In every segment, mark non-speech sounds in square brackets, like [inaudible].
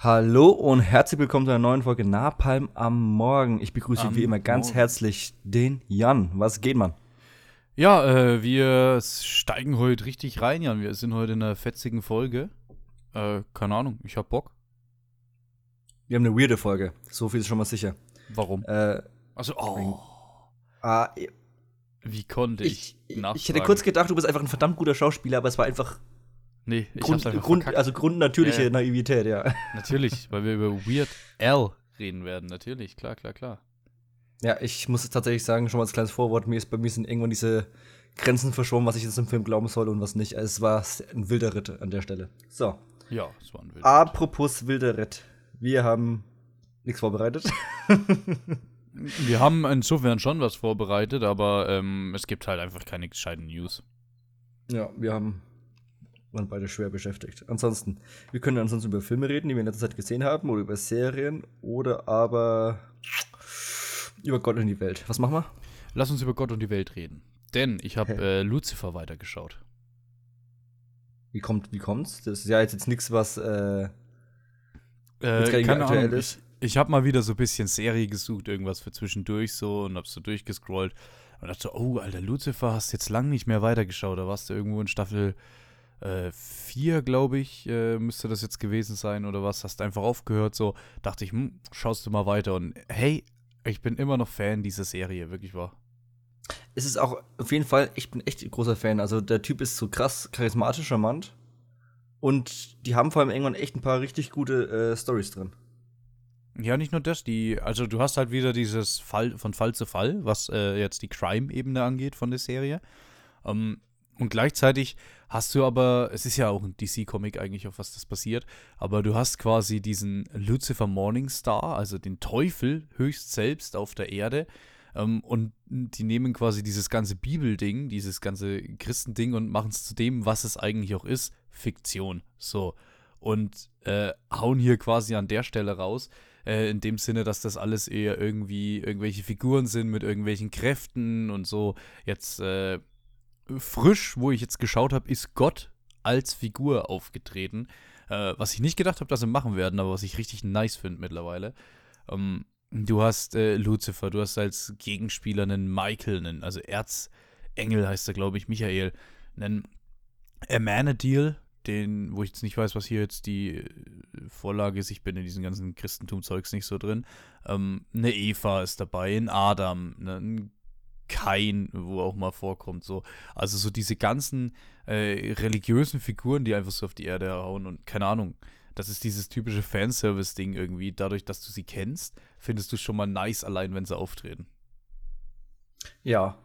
Hallo und herzlich willkommen zu einer neuen Folge Napalm am Morgen. Ich begrüße Am wie immer ganz Morgen. herzlich den Jan. Was geht, Mann? Ja, äh, wir steigen heute richtig rein, Jan. Wir sind heute in einer fetzigen Folge. Äh, keine Ahnung, ich hab Bock. Wir haben eine weirde Folge. So viel ist schon mal sicher. Warum? Äh, Also, oh, ah, wie konnte ich, ich, ich hätte kurz gedacht, du bist einfach ein verdammt guter Schauspieler, aber es war einfach, Nee, ich Grund, hab's Grund, verkackt. also grundnatürliche Ja. Naivität, ja. [laughs] Natürlich, weil wir über Weird Al reden werden. Natürlich, klar, klar, klar. Ja, ich muss tatsächlich sagen, schon mal als kleines Vorwort, mir ist bei mir sind irgendwann diese Grenzen verschwommen, was ich jetzt im Film glauben soll und was nicht. Also es war ein wilder Ritt an der Stelle. So, Ja, es war ein Wild. apropos wilder Ritt. Wir haben nichts vorbereitet. [laughs] Wir haben insofern schon was vorbereitet, aber ähm, es gibt halt einfach keine gescheiten News. Ja, wir haben waren beide schwer beschäftigt. Ansonsten, wir können ansonsten über Filme reden, die wir in letzter Zeit gesehen haben, oder über Serien, oder aber über Gott und die Welt. Was machen wir? Lass uns über Gott und die Welt reden. Denn ich habe äh, Lucifer weitergeschaut. Wie kommt, wie kommt's? Das ist ja jetzt, jetzt nichts, was äh, Jetzt Äh, keine Ahnung, ist. ich, ich habe mal wieder so ein bisschen Serie gesucht, irgendwas für zwischendurch so und hab so durchgescrollt und dachte so, oh, Alter, Lucifer, hast jetzt lang nicht mehr weitergeschaut, da warst du irgendwo in Staffel 4, glaube ich, äh, müsste das jetzt gewesen sein oder was, hast einfach aufgehört, so, dachte ich, hm, schaust du mal weiter und hey, ich bin immer noch Fan dieser Serie, wirklich wahr. es ist auch auf jeden Fall, ich bin echt ein großer Fan. Also der Typ ist so krass charismatisch, charmant. Und die haben vor allem irgendwann echt ein paar richtig gute äh, Stories drin. Ja, nicht nur das, die, also du hast halt wieder dieses Fall von Fall zu Fall, was äh, jetzt die Crime-Ebene angeht von der Serie. Ähm, und gleichzeitig hast du aber, es ist ja auch ein DC-Comic eigentlich, auf was das passiert, aber du hast quasi diesen Lucifer Morningstar, also den Teufel höchst selbst auf der Erde. Ähm, und die nehmen quasi dieses ganze Bibelding, dieses ganze Christending und machen es zu dem, was es eigentlich auch ist, Fiktion. So. Und äh, hauen hier quasi an der Stelle raus, äh, in dem Sinne, dass das alles eher irgendwie irgendwelche Figuren sind mit irgendwelchen Kräften und so. Jetzt äh, frisch, wo ich jetzt geschaut habe, ist Gott als Figur aufgetreten. Äh, was ich nicht gedacht habe, dass sie machen werden, aber was ich richtig nice finde mittlerweile. Ähm, du hast äh, Lucifer, du hast als Gegenspieler einen Michael, einen, also Erzengel heißt er, glaube ich, Michael, einen Emanuel, den, wo ich jetzt nicht weiß, was hier jetzt die äh, Vorlage ist, ich bin in diesem ganzen Christentum-Zeugs nicht so drin. Ähm, eine Eva ist dabei, ein Adam, ne, ein Kain, wo auch mal vorkommt, so. Also so diese ganzen äh, religiösen Figuren, die einfach so auf die Erde hauen und keine Ahnung. Das ist dieses typische Fanservice-Ding irgendwie. Dadurch, dass du sie kennst, findest du es schon mal nice, allein wenn sie auftreten. Ja.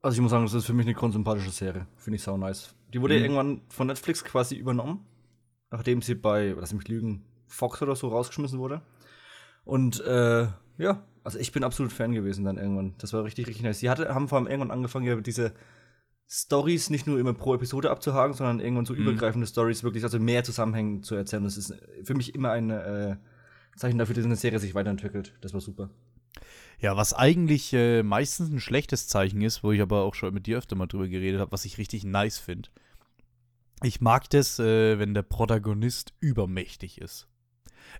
Also ich muss sagen, das ist für mich eine grundsympathische Serie. Finde ich sau nice. Die wurde Mhm. irgendwann von Netflix quasi übernommen, nachdem sie bei, lass mich lügen, Fox oder so rausgeschmissen wurde. Und äh, ja, also ich bin absolut Fan gewesen dann irgendwann. Das war richtig, richtig nice. Sie hatte, haben vor allem irgendwann angefangen, ja, diese Stories nicht nur immer pro Episode abzuhaken, sondern irgendwann so Mhm. übergreifende Stories wirklich, also mehr Zusammenhängen zu erzählen. Das ist für mich immer ein äh, Zeichen dafür, dass eine Serie sich weiterentwickelt. Das war super. Ja, was eigentlich äh, meistens ein schlechtes Zeichen ist, wo ich aber auch schon mit dir öfter mal drüber geredet habe, was ich richtig nice finde. Ich mag das, äh, wenn der Protagonist übermächtig ist.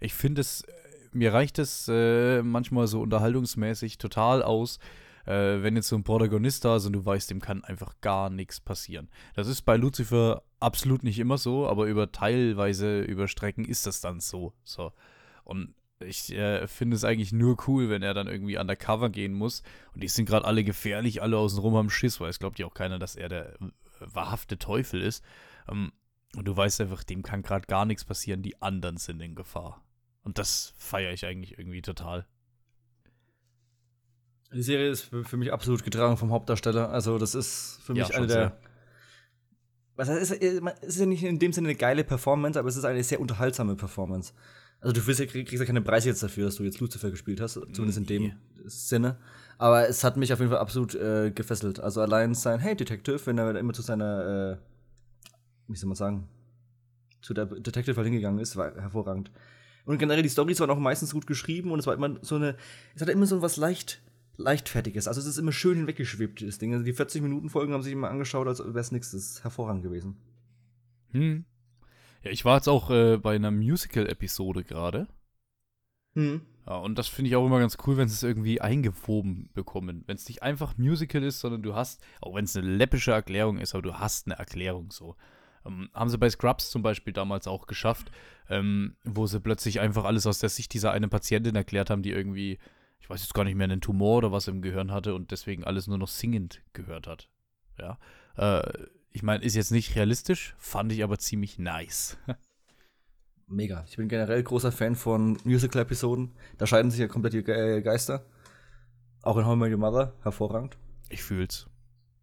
Ich finde es, äh, mir reicht es äh, manchmal so unterhaltungsmäßig total aus, äh, wenn jetzt so ein Protagonist da ist und du weißt, dem kann einfach gar nichts passieren. Das ist bei Lucifer absolut nicht immer so, aber über teilweise über Strecken ist das dann so. so. Und ich äh, finde es eigentlich nur cool, wenn er dann irgendwie undercover gehen muss. Und die sind gerade alle gefährlich, alle außenrum haben Schiss, weil es glaubt ja auch keiner, dass er der wahrhafte Teufel ist. Ähm, und du weißt einfach, dem kann gerade gar nichts passieren, die anderen sind in Gefahr. Und das feiere ich eigentlich irgendwie total. Die Serie ist für mich absolut getragen vom Hauptdarsteller. Also, das ist für Ja, mich schon eine der. Was heißt, es ist, es ist ja nicht in dem Sinne eine geile Performance, aber es ist eine sehr unterhaltsame Performance. Also, du kriegst ja, kriegst ja keine Preise jetzt dafür, dass du jetzt Lucifer gespielt hast, zumindest in dem Nee. Sinne. Aber es hat mich auf jeden Fall absolut äh, gefesselt. Also, allein sein Hey Detective, wenn er immer zu seiner, äh, wie soll man sagen, zu der Detective halt hingegangen ist, war hervorragend. Und generell die Storys waren auch meistens gut geschrieben und es war immer so eine, es hatte immer so was leicht, leichtfertiges. Also es ist immer schön hinweggeschwebt, das Ding. Also die 40 Minuten Folgen haben sich immer angeschaut, als wäre es nichts. Das ist hervorragend gewesen. Hm. Ja, ich war jetzt auch äh, bei einer Musical-Episode gerade. Mhm. Ja, und das finde ich auch immer ganz cool, wenn sie es irgendwie eingewoben bekommen. Wenn es nicht einfach Musical ist, sondern du hast, auch wenn es eine läppische Erklärung ist, aber du hast eine Erklärung so. Ähm, haben sie bei Scrubs zum Beispiel damals auch geschafft, ähm, wo sie plötzlich einfach alles aus der Sicht dieser einen Patientin erklärt haben, die irgendwie, ich weiß jetzt gar nicht mehr, einen Tumor oder was im Gehirn hatte und deswegen alles nur noch singend gehört hat. Ja. Äh, ich meine, ist jetzt nicht realistisch, fand ich aber ziemlich nice. [laughs] Mega. Ich bin generell großer Fan von Musical-Episoden. Da scheiden sich ja komplett die Ge Geister. Auch in Met Your Mother, hervorragend. Ich fühl's.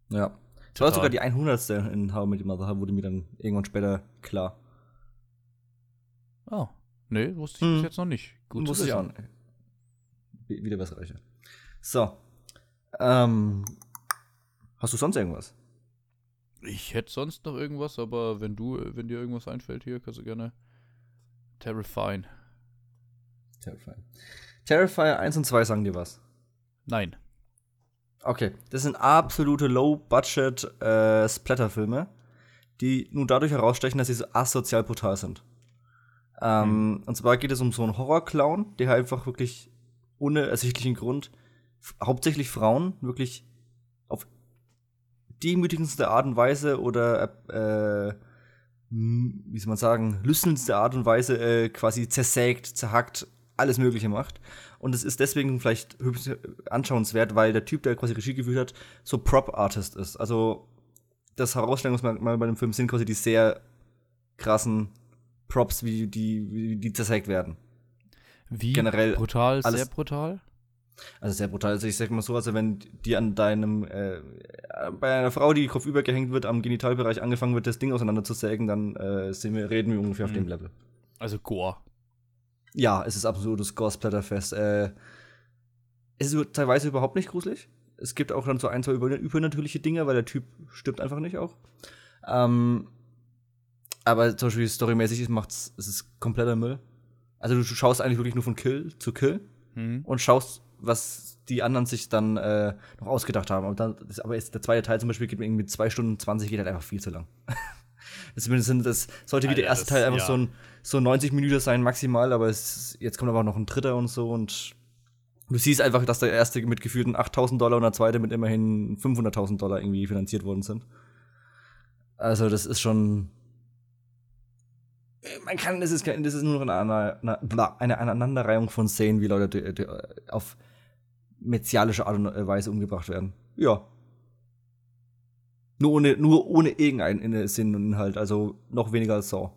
Ja. Das war sogar die 100. in How I Met Your Mother, wurde mir dann irgendwann später klar. Oh, nee, wusste ich hm. bis jetzt noch nicht. Gut wusste ich auch nicht. Wieder was reicher. So. Ähm, hast du sonst irgendwas? Ich hätte sonst noch irgendwas, aber wenn du, wenn dir irgendwas einfällt hier, kannst du gerne Terrifying. Terrifying. Terrifier 1 und 2 sagen dir was? Nein. Okay, das sind absolute Low-Budget äh, die nun dadurch herausstechen, dass sie so asozial brutal sind. Ähm, mhm. Und zwar geht es um so einen Horror-Clown, der einfach wirklich ohne ersichtlichen Grund hauptsächlich Frauen wirklich auf demütigendste Art und Weise oder äh, wie soll man sagen, lüstendste Art und Weise äh, quasi zersägt, zerhackt, alles Mögliche macht. Und es ist deswegen vielleicht anschauenswert, weil der Typ, der quasi Regie geführt hat, so Prop-Artist ist. Also das Herausstellungsmerkmal bei dem Film sind quasi die sehr krassen Props, wie die, wie die zersägt werden. Wie Generell brutal, sehr brutal? Also sehr brutal. Also ich sag mal so, also wenn die an deinem, äh, bei einer Frau, die kopfüber gehängt wird, am Genitalbereich angefangen wird, das Ding auseinanderzusägen, dann äh, wir, reden wir ungefähr mhm. auf dem Level. Also Gore. Ja, es ist absolutes Gore-Splatterfest. Äh, es ist teilweise überhaupt nicht gruselig. Es gibt auch dann so ein, zwei übernatürliche Dinge, weil der Typ stirbt einfach nicht auch. Ähm, aber zum Beispiel storymäßig macht es ist kompletter Müll. Also du schaust eigentlich wirklich nur von Kill zu Kill mhm. und schaust was die anderen sich dann äh, noch ausgedacht haben. Aber, dann, aber jetzt der zweite Teil zum Beispiel geht mir irgendwie 2 Stunden 20, geht halt einfach viel zu lang. [laughs] Zumindest das sollte wie der erste das, Teil einfach ja. so, ein, so 90 Minuten sein, maximal, aber es, jetzt kommt aber auch noch ein dritter und so und du siehst einfach, dass der erste mit gefühlten 8000 Dollar und der zweite mit immerhin 500.000 Dollar irgendwie finanziert worden sind. Also, das ist schon. Man kann, das ist, das ist nur noch eine, eine, eine Aneinanderreihung von Szenen, wie Leute auf mezialische Art und Weise umgebracht werden. Ja. Nur ohne, nur ohne irgendeinen Sinn und Inhalt, also noch weniger als Saw.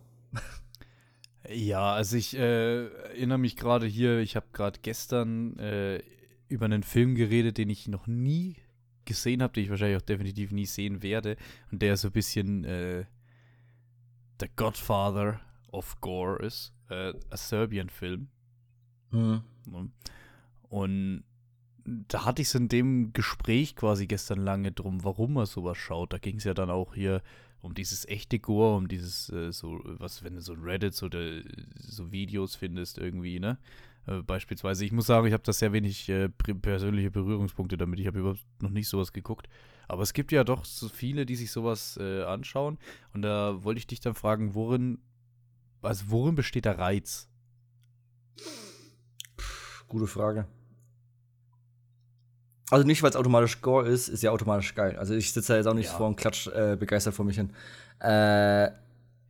Ja, also ich äh, erinnere mich gerade hier, ich habe gerade gestern äh, über einen Film geredet, den ich noch nie gesehen habe, den ich wahrscheinlich auch definitiv nie sehen werde. Und der so ein bisschen äh, The Godfather of Gore ist. Äh, ein Serbian-Film. Mhm. Und da hatte ich es in dem Gespräch quasi gestern lange drum, warum er sowas schaut. Da ging es ja dann auch hier um dieses echte Gore, um dieses, äh, so, was, wenn du so Reddit oder so Videos findest irgendwie, ne? Äh, beispielsweise. Ich muss sagen, ich habe da sehr wenig äh, persönliche Berührungspunkte damit. Ich habe überhaupt noch nicht sowas geguckt. Aber es gibt ja doch so viele, die sich sowas äh, anschauen. Und da wollte ich dich dann fragen, worin, also worin besteht der Reiz? Gute Frage. Also nicht, weil es automatisch Gore ist, ist ja automatisch geil. Also ich sitze da jetzt auch nicht ja. vor und klatsch äh, begeistert vor mich hin. Äh,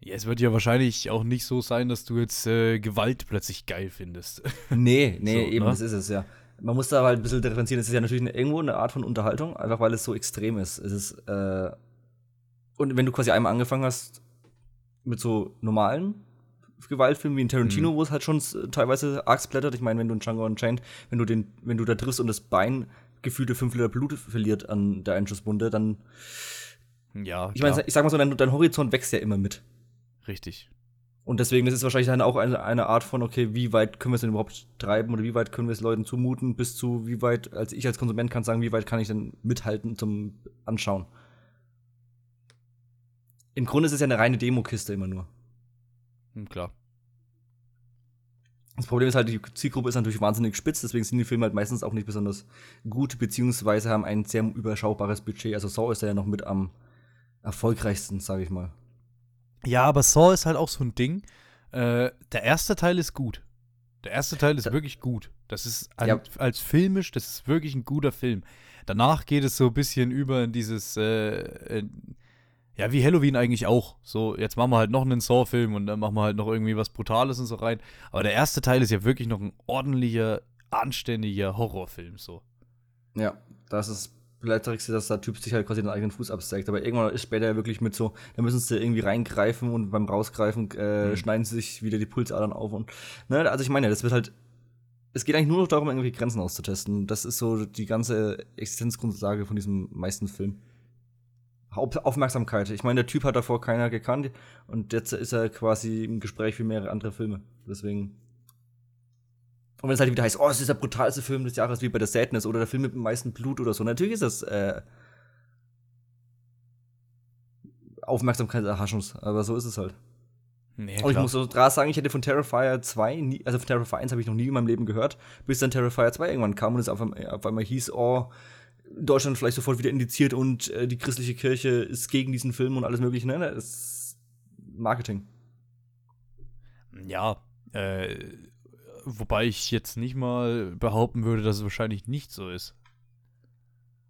ja, es wird ja wahrscheinlich auch nicht so sein, dass du jetzt äh, Gewalt plötzlich geil findest. [laughs] Nee, nee, so, eben, ne? das ist es ja. Man muss da halt ein bisschen differenzieren. Es ist ja natürlich eine, irgendwo eine Art von Unterhaltung, einfach weil es so extrem ist. Es ist, äh, und wenn du quasi einmal angefangen hast mit so normalen Gewaltfilmen wie in Tarantino, mhm. wo es halt schon teilweise arg splattert. Ich meine, wenn du in Django Unchained, wenn du den, wenn du da triffst und das Bein gefühlte 5 Liter Blut verliert an der Einschusswunde, dann. Ja. Ich meine, ich sag mal so, dein, dein, Horizont wächst ja immer mit. Richtig. Und deswegen ist es wahrscheinlich dann auch eine, eine Art von, okay, wie weit können wir es denn überhaupt treiben oder wie weit können wir es Leuten zumuten, bis zu wie weit, als ich als Konsument kann sagen, wie weit kann ich denn mithalten zum Anschauen. Im Grunde ist es ja eine reine Demokiste immer nur. Hm, klar. Das Problem ist halt, die Zielgruppe ist natürlich wahnsinnig spitz, deswegen sind die Filme halt meistens auch nicht besonders gut, beziehungsweise haben ein sehr überschaubares Budget. Also Saw ist ja noch mit am erfolgreichsten, sage ich mal. Ja, aber Saw ist halt auch so ein Ding. Äh, der erste Teil ist gut. Der erste Teil ist Da- wirklich gut. Das ist ein, Ja. als filmisch, das ist wirklich ein guter Film. Danach geht es so ein bisschen über in dieses, äh, äh, ja, wie Halloween eigentlich auch. So, jetzt machen wir halt noch einen Saw-Film und dann machen wir halt noch irgendwie was Brutales und so rein. Aber der erste Teil ist ja wirklich noch ein ordentlicher, anständiger Horrorfilm, so. Ja, das ist vielleicht dass der Typ sich halt quasi den eigenen Fuß absägt. Aber irgendwann ist später wirklich mit so, da müssen sie irgendwie reingreifen und beim Rausgreifen äh, Mhm. schneiden sie sich wieder die Pulsadern auf und, ne, also ich meine, das wird halt, es geht eigentlich nur noch darum, irgendwie Grenzen auszutesten. Das ist so die ganze Existenzgrundlage von diesem meisten Film. Aufmerksamkeit. Ich meine, der Typ hat davor keiner gekannt und jetzt ist er quasi im Gespräch für mehrere andere Filme. Deswegen. Und wenn es halt wieder heißt, oh, es ist der brutalste Film des Jahres, wie bei der Sadness oder der Film mit dem meisten Blut oder so. Natürlich ist das äh, Aufmerksamkeitserhaschungs, aber so ist es halt. Nee, Und ich muss so dran sagen, ich hätte von Terrifier 2, nie, also von Terrifier 1 habe ich noch nie in meinem Leben gehört, bis dann Terrifier 2 irgendwann kam und es auf einmal, auf einmal hieß, oh, Deutschland vielleicht sofort wieder indiziert und äh, die christliche Kirche ist gegen diesen Film und alles mögliche. Ne? Das ist Marketing. Ja, äh, wobei ich jetzt nicht mal behaupten würde, dass es wahrscheinlich nicht so ist.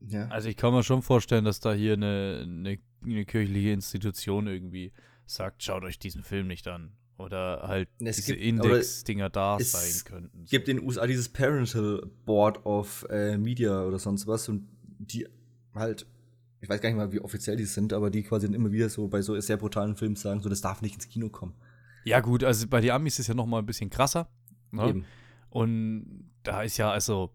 Ja. Also ich kann mir schon vorstellen, dass da hier eine, eine, eine kirchliche Institution irgendwie sagt, schaut euch diesen Film nicht an. Oder halt Es diese Index-Dinger da es sein könnten. gibt in den USA dieses Parental Board of äh, Media oder sonst was und die halt, ich weiß gar nicht mal, wie offiziell die sind, aber die quasi immer wieder so bei so sehr brutalen Filmen sagen, so das darf nicht ins Kino kommen. Ja gut, also bei den Amis ist ja noch mal ein bisschen krasser. Ne? Eben. Und da ist ja also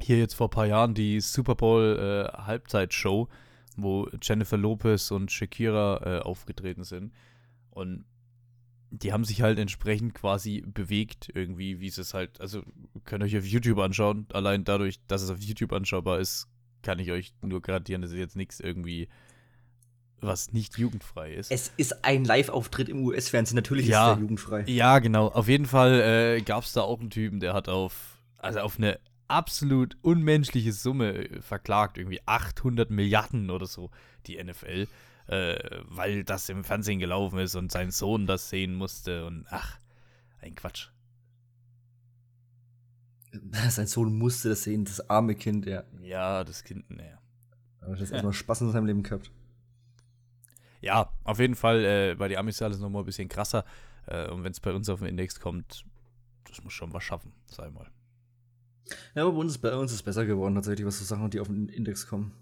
hier jetzt vor ein paar Jahren die Super Bowl äh, Halbzeitshow, wo Jennifer Lopez und Shakira äh, aufgetreten sind. Und die haben sich halt entsprechend quasi bewegt, irgendwie, wie es es halt, also könnt ihr euch auf YouTube anschauen. Allein dadurch, dass es auf YouTube anschaubar ist, kann ich euch nur garantieren, dass es jetzt nichts irgendwie, was nicht jugendfrei ist. Es ist ein Live-Auftritt im US-Fernsehen, natürlich Ja. ist der jugendfrei. Ja, genau. Auf jeden Fall äh, gab es da auch einen Typen, der hat auf, also auf eine absolut unmenschliche Summe äh, verklagt, irgendwie 800 Milliarden oder so, die NFL, äh, weil das im Fernsehen gelaufen ist und sein Sohn das sehen musste und ach, ein Quatsch. [laughs] Sein Sohn musste das sehen, das arme Kind, ja. Ja, das Kind, naja. Aber das hat erstmal Spaß in seinem Leben gehabt. Ja, auf jeden Fall, äh, bei den Amis ist alles nochmal ein bisschen krasser. Äh, und wenn es bei uns auf den Index kommt, das muss schon was schaffen, sei mal. Ja, aber bei uns, ist, bei uns ist besser geworden, tatsächlich, was so Sachen, die auf den Index kommen.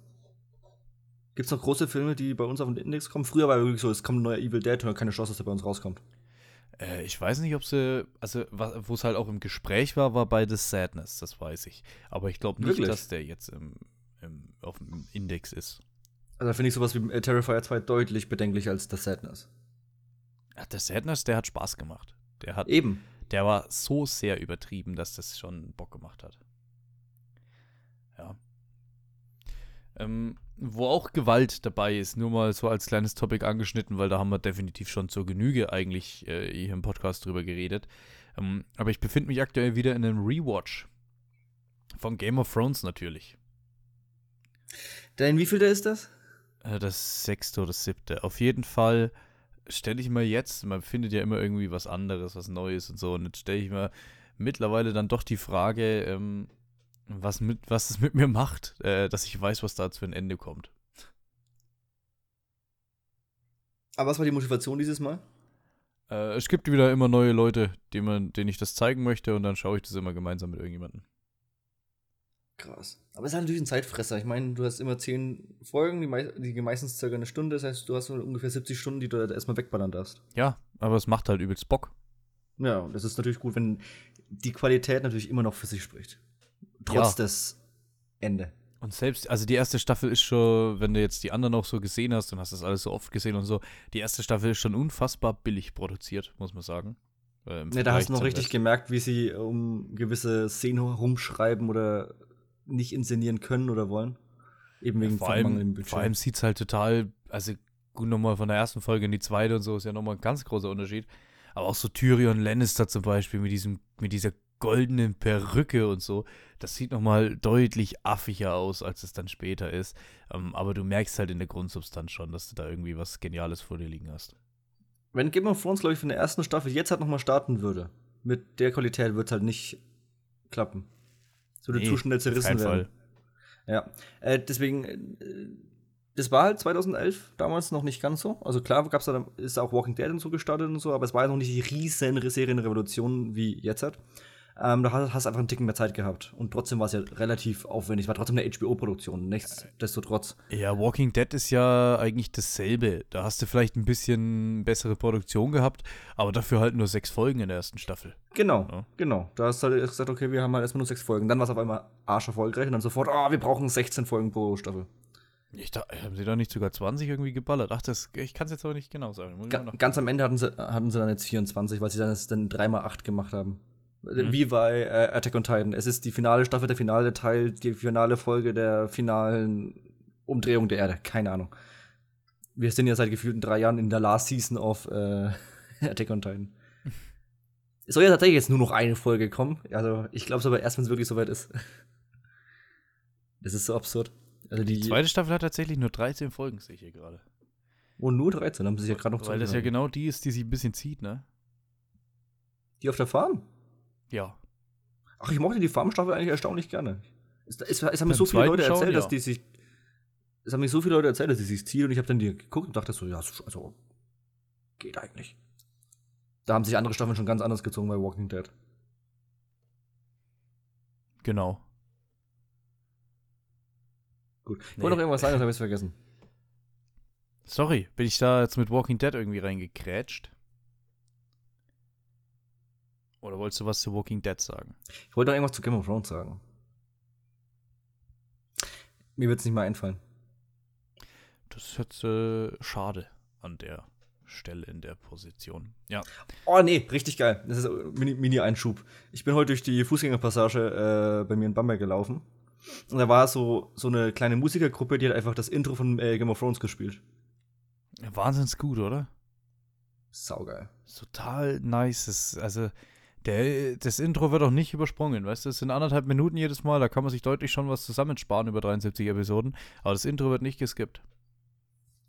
Gibt es noch große Filme, die bei uns auf den Index kommen? Früher war wirklich so, es kommt ein neuer Evil Dead und keine Chance, dass der bei uns rauskommt. Äh, ich weiß nicht, ob sie, also wo es halt auch im Gespräch war, war bei The Sadness, das weiß ich. Aber ich glaube nicht, Wirklich? dass der jetzt im, im, auf dem Index ist. Also da finde ich sowas wie äh, Terrifier 2 deutlich bedenklicher als The Sadness. Ja, der Sadness, der hat Spaß gemacht. Der hat, Eben. der war so sehr übertrieben, dass das schon Bock gemacht hat. Ja. Ähm, wo auch Gewalt dabei ist, nur mal so als kleines Topic angeschnitten, weil da haben wir definitiv schon zur Genüge eigentlich äh, hier im Podcast drüber geredet. Ähm, aber ich befinde mich aktuell wieder in einem Rewatch. Von Game of Thrones natürlich. Denn wie viel der ist das? Äh, das sechste oder siebte. Auf jeden Fall stelle ich mir jetzt, man findet ja immer irgendwie was anderes, was Neues und so. Und jetzt stelle ich mir mittlerweile dann doch die Frage, ähm, was, mit, was es mit mir macht, äh, dass ich weiß, was da für ein Ende kommt. Aber was war die Motivation dieses Mal? Äh, es gibt wieder immer neue Leute, die man, denen ich das zeigen möchte und dann schaue ich das immer gemeinsam mit irgendjemandem. Krass. Aber es ist halt natürlich ein Zeitfresser. Ich meine, du hast immer zehn Folgen, die, mei die meistens circa eine Stunde. Das heißt, du hast ungefähr 70 Stunden, die du da erstmal wegballern darfst. Ja, aber es macht halt übelst Bock. Ja, und das ist natürlich gut, wenn die Qualität natürlich immer noch für sich spricht. Trotz Ja. des Ende. Und selbst, also die erste Staffel ist schon, wenn du jetzt die anderen auch so gesehen hast und hast das alles so oft gesehen und so, die erste Staffel ist schon unfassbar billig produziert, muss man sagen. Äh, Ne, da hast du noch richtig Rest. gemerkt, wie sie um gewisse Szenen rumschreiben oder nicht inszenieren können oder wollen. Eben wegen vor von allem, Budget. vor allem sieht es halt total, also gut nochmal von der ersten Folge in die zweite und so ist ja nochmal ein ganz großer Unterschied. Aber auch so Tyrion Lannister zum Beispiel mit diesem, mit dieser goldenen Perücke und so, das sieht nochmal deutlich affiger aus, als es dann später ist. Ähm, aber du merkst halt in der Grundsubstanz schon, dass du da irgendwie was Geniales vor dir liegen hast. wenn Game of Thrones, glaube ich, von der ersten Staffel jetzt halt nochmal starten würde, mit der Qualität wird es halt nicht klappen. Es würde Nee, zu schnell zerrissen werden. Fall. Ja, äh, deswegen, äh, das war halt 2011 damals noch nicht ganz so. Also klar gab's da, dann- ist auch Walking Dead und so gestartet und so, aber es war ja noch nicht die riesen Serienrevolution wie jetzt hat. Ähm, da hast hast einfach einen Ticken mehr Zeit gehabt. Und trotzdem war es ja relativ aufwendig. Es war trotzdem eine HBO-Produktion, nichtsdestotrotz. Ja, Walking Dead ist ja eigentlich dasselbe. Da hast du vielleicht ein bisschen bessere Produktion gehabt, aber dafür halt nur sechs Folgen in der ersten Staffel. Genau, Ja. genau. Da hast du halt gesagt, okay, wir haben halt erstmal nur sechs Folgen. Dann war es auf einmal arsch erfolgreich und dann sofort, oh, wir brauchen 16 Folgen pro Staffel. Ich da, haben sie da nicht sogar 20 irgendwie geballert? Ach, das, ich kann es jetzt aber nicht genau sagen. Ga ganz am Ende hatten sie, hatten sie dann jetzt 24, weil sie dann, das dann 3x8 gemacht haben. Mhm. Wie bei äh, Attack on Titan. Es ist die finale Staffel, der finale Teil, die finale Folge der finalen Umdrehung der Erde. Keine Ahnung. Wir sind ja seit gefühlten drei Jahren in der Last Season of äh, [laughs] Attack on Titan. Es soll ja tatsächlich jetzt nur noch eine Folge kommen. Also, ich glaube es aber erst, wenn es wirklich soweit ist. Das ist so absurd. Also die, Die zweite Staffel hat tatsächlich nur 13 Folgen, sehe ich hier gerade. oh, nur 13, haben sie sich ja gerade noch Weil das ja genau die ist, die sich ein bisschen zieht, ne? Die auf der Farm? Ja. Ach, ich mochte die Farmstaffel eigentlich erstaunlich gerne. Es, es, es haben mir so viele Leute Schauen, erzählt, ja. dass die sich. Es haben mir so viele Leute erzählt, dass sie sich ziehen und ich habe dann die geguckt und dachte so, ja, also geht eigentlich. Da haben sich andere Staffeln schon ganz anders gezogen bei Walking Dead. Genau. Gut. Ich Nee. wollte noch irgendwas sagen, das habe ich vergessen. Sorry, bin ich da jetzt mit Walking Dead irgendwie reingekrätscht? Oder wolltest du was zu Walking Dead sagen? Ich wollte noch irgendwas zu Game of Thrones sagen. Mir wird es nicht mal einfallen. Das ist jetzt äh, schade an der Stelle in der Position. Ja. Oh nee, richtig geil. Das ist äh, Mini- Mini-Einschub. ich bin heute durch die Fußgängerpassage äh, bei mir in Bamberg gelaufen. Und da war so, so eine kleine Musikergruppe, die hat einfach das Intro von äh, Game of Thrones gespielt. Wahnsinns gut, oder? Saugeil. Total nice. Also, der, das Intro wird auch nicht übersprungen, weißt du? Es sind anderthalb Minuten jedes Mal, da kann man sich deutlich schon was zusammensparen über 73 Episoden. Aber das Intro wird nicht geskippt.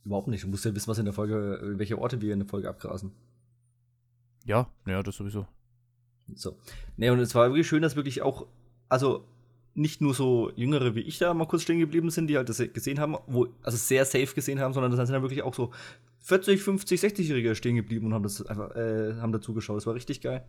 Überhaupt nicht. Du musst ja wissen, was in der Folge, welche Orte wir in der Folge abgrasen. Ja, ja, das sowieso. So. Nee, und es war wirklich schön, dass wirklich auch, also nicht nur so Jüngere wie ich da mal kurz stehen geblieben sind, die halt das gesehen haben, wo, also sehr safe gesehen haben, sondern da sind dann wirklich auch so 40, 50, 60-Jährige stehen geblieben und haben das einfach, äh, haben dazu geschaut. Das war richtig geil.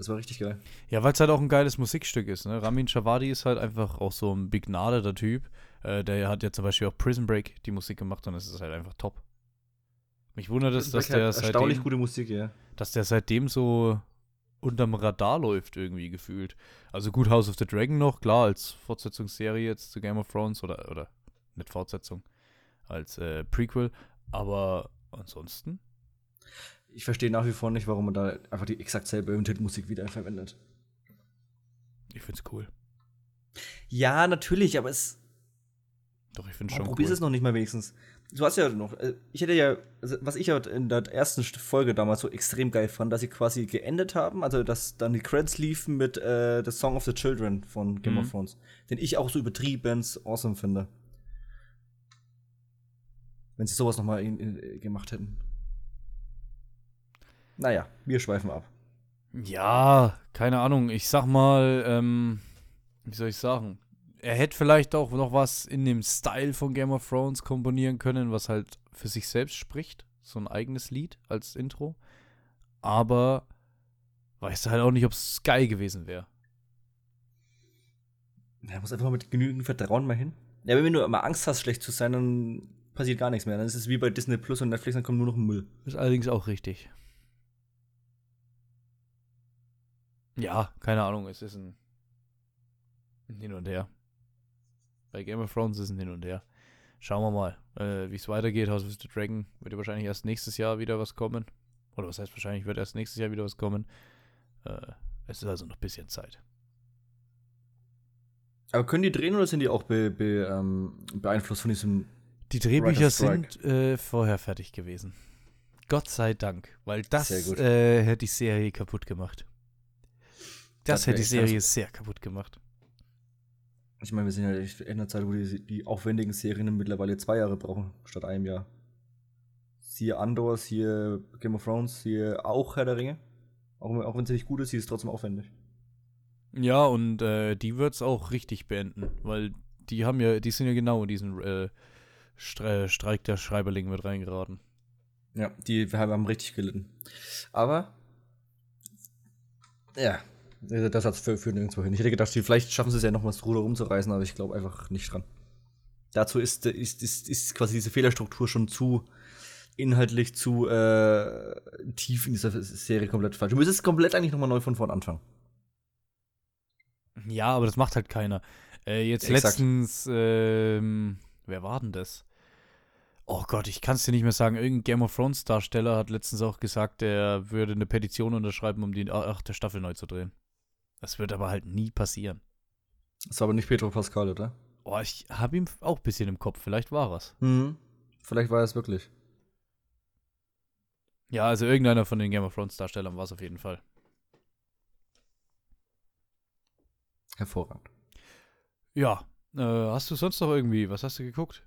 Das war richtig geil. Ja, weil es halt auch ein geiles Musikstück ist. Ne? Ramin Javadi ist halt einfach auch so ein begnadeter Typ. Äh, der hat ja zum Beispiel auch Prison Break die Musik gemacht und es ist halt einfach top. Mich wundert es, dass der, erstaunlich seitdem, gute Musik, ja. dass der seitdem so unterm Radar läuft irgendwie gefühlt. Also gut, House of the Dragon noch, klar, als Fortsetzungsserie jetzt zu Game of Thrones oder, oder nicht Fortsetzung, als äh, Prequel. Aber ansonsten, Ich verstehe nach wie vor nicht, warum man da einfach die exakt selbe Musik wieder verwendet. ich find's cool. Ja, natürlich, aber es, Doch, ich find's Warum schon probierst cool. es noch nicht mal wenigstens? Du hast ja noch, äh, ich hätte ja, also was ich ja in der ersten St- Folge damals so extrem geil fand, dass sie quasi geendet haben, also dass dann die Credits liefen mit äh, The Song of the Children von Game Mhm. of Thrones, den ich auch so übertrieben awesome finde. Wenn sie sowas noch mal in, in, gemacht hätten. Naja, wir schweifen ab. Ja, keine Ahnung. Ich sag mal, ähm, wie soll ich sagen? Er hätte vielleicht auch noch was in dem Style von Game of Thrones komponieren können, was halt für sich selbst spricht. So ein eigenes Lied als Intro. Aber weißt du halt auch nicht, ob es geil gewesen wäre. Er muss einfach mal mit genügend Vertrauen mal hin. Ja, wenn du immer Angst hast, schlecht zu sein, dann passiert gar nichts mehr. Dann ist es wie bei Disney Plus und Netflix, dann kommt nur noch Müll. Ist allerdings auch richtig. Ja, keine Ahnung, es ist ein, ein Hin und Her. Bei Game of Thrones ist ein Hin und Her. Schauen wir mal, äh, wie es weitergeht. House of the Dragon wird ja wahrscheinlich erst nächstes Jahr wieder was kommen. Oder was heißt wahrscheinlich, wird erst nächstes Jahr wieder was kommen. Äh, es ist also noch ein bisschen Zeit. Aber können die drehen oder sind die auch be, be, ähm, beeinflusst von diesem. Die Drehbücher sind äh, vorher fertig gewesen. Gott sei Dank, weil das äh, hätte die Serie kaputt gemacht. Das Das hätte die Serie krass. sehr kaputt gemacht. Ich meine, wir sind ja echt in einer Zeit, wo die, die aufwendigen Serien mittlerweile zwei Jahre brauchen, statt einem Jahr. Siehe Andor, siehe Game of Thrones, siehe auch Herr der Ringe. Auch, auch wenn sie nicht gut ist, sie ist trotzdem aufwendig. Ja, und äh, die wird es auch richtig beenden, weil die haben ja, die sind ja genau in diesen äh, Stre Streik der Schreiberlinge mit reingeraten. Ja, die haben richtig gelitten. Aber, ja, das hat für, für nirgendwo hin. Ich hätte gedacht, vielleicht schaffen sie es ja noch mal das Ruder rumzureißen, aber ich glaube einfach nicht dran. Dazu ist, ist, ist, ist quasi diese Fehlerstruktur schon zu inhaltlich zu äh, tief in dieser Serie komplett falsch. Du müsstest komplett eigentlich nochmal neu von vorn anfangen. Ja, aber das macht halt keiner. Äh, jetzt Exakt. letztens, ähm, wer war denn das? Oh Gott, ich kann es dir nicht mehr sagen. Irgendein Game of Thrones Darsteller hat letztens auch gesagt, er würde eine Petition unterschreiben, um die achte Staffel neu zu drehen. Das wird aber halt nie passieren. Das war aber nicht Pedro Pascal, oder? Oh, ich habe ihn auch ein bisschen im Kopf. Vielleicht war es. Mhm. Vielleicht war es wirklich. Ja, also irgendeiner von den Game of Thrones Darstellern war es auf jeden Fall. Hervorragend. Ja. Äh, hast du sonst noch irgendwie, was hast du geguckt?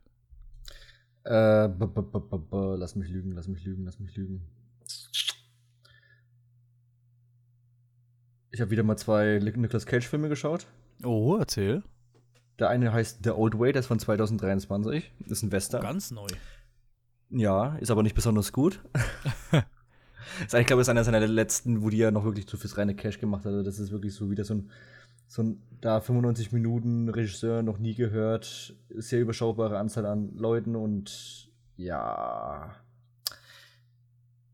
Äh, b -b -b lass mich lügen, lass mich lügen, lass mich lügen. Ich habe wieder mal zwei Nicolas Cage-Filme geschaut. Oh, erzähl. Der eine heißt The Old Way, der ist von 2023. Ist ein Western. Ganz neu. Ja, ist aber nicht besonders gut. [laughs] ich glaube, das ist einer seiner letzten, wo die ja noch wirklich so fürs reine Cash gemacht hat. Also das ist wirklich so wieder so ein, so ein da 95 Minuten Regisseur noch nie gehört, sehr überschaubare Anzahl an Leuten und ja,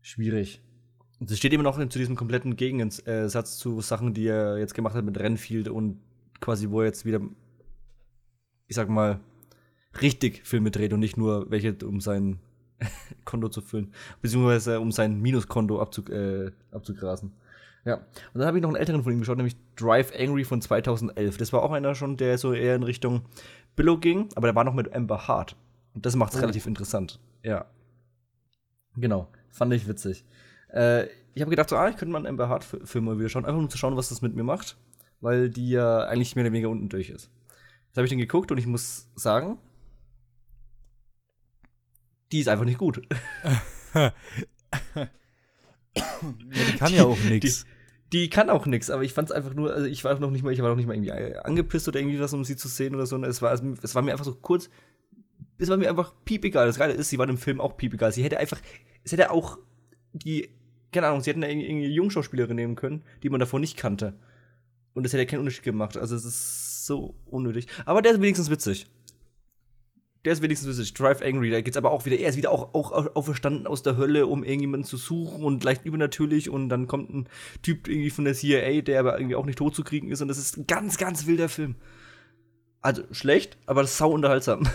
schwierig. Und es steht immer noch zu diesem kompletten Gegensatz zu Sachen, die er jetzt gemacht hat mit Renfield und quasi, wo er jetzt wieder, ich sag mal, richtig Filme dreht und nicht nur welche um sein [laughs] Konto zu füllen, beziehungsweise um sein Minuskonto abzu, äh, abzugrasen. Ja, und dann habe ich noch einen älteren von ihm geschaut, nämlich Drive Angry von 2011. Das war auch einer schon, der so eher in Richtung Billow ging, aber der war noch mit Amber Hart. Und das macht es oh. relativ interessant. Ja. Genau, fand ich witzig. Äh, ich habe gedacht, so, ah, ich könnte mal einen Amber Hart-Film mal wieder schauen, einfach um zu schauen, was das mit mir macht, weil die ja eigentlich mehr oder weniger unten durch ist. Jetzt habe ich den geguckt und ich muss sagen, die ist einfach nicht gut. [laughs] ja, die kann ja auch nichts. Die, die, kann auch nichts, aber ich fand es einfach nur, also ich war noch nicht mal, ich war noch nicht mal irgendwie angepisst oder irgendwie was, um sie zu sehen oder so. Es war, es war mir einfach so kurz, es war mir einfach piepegal. Das Geile ist, sie war im Film auch piepegal. Sie hätte einfach, es hätte auch die, keine Ahnung, sie hätten eine, eine Jungschauspielerin nehmen können, die man davor nicht kannte. Und das hätte keinen Unterschied gemacht. Also es ist so unnötig. Aber der ist wenigstens witzig der ist wenigstens witzig. Drive Angry, da geht's aber auch wieder, er ist wieder auch, auch auferstanden aus der Hölle, um irgendjemanden zu suchen und leicht übernatürlich und dann kommt ein Typ irgendwie von der CIA, der aber irgendwie auch nicht tot zu kriegen ist und das ist ein ganz, ganz wilder Film. Also schlecht, aber sau unterhaltsam.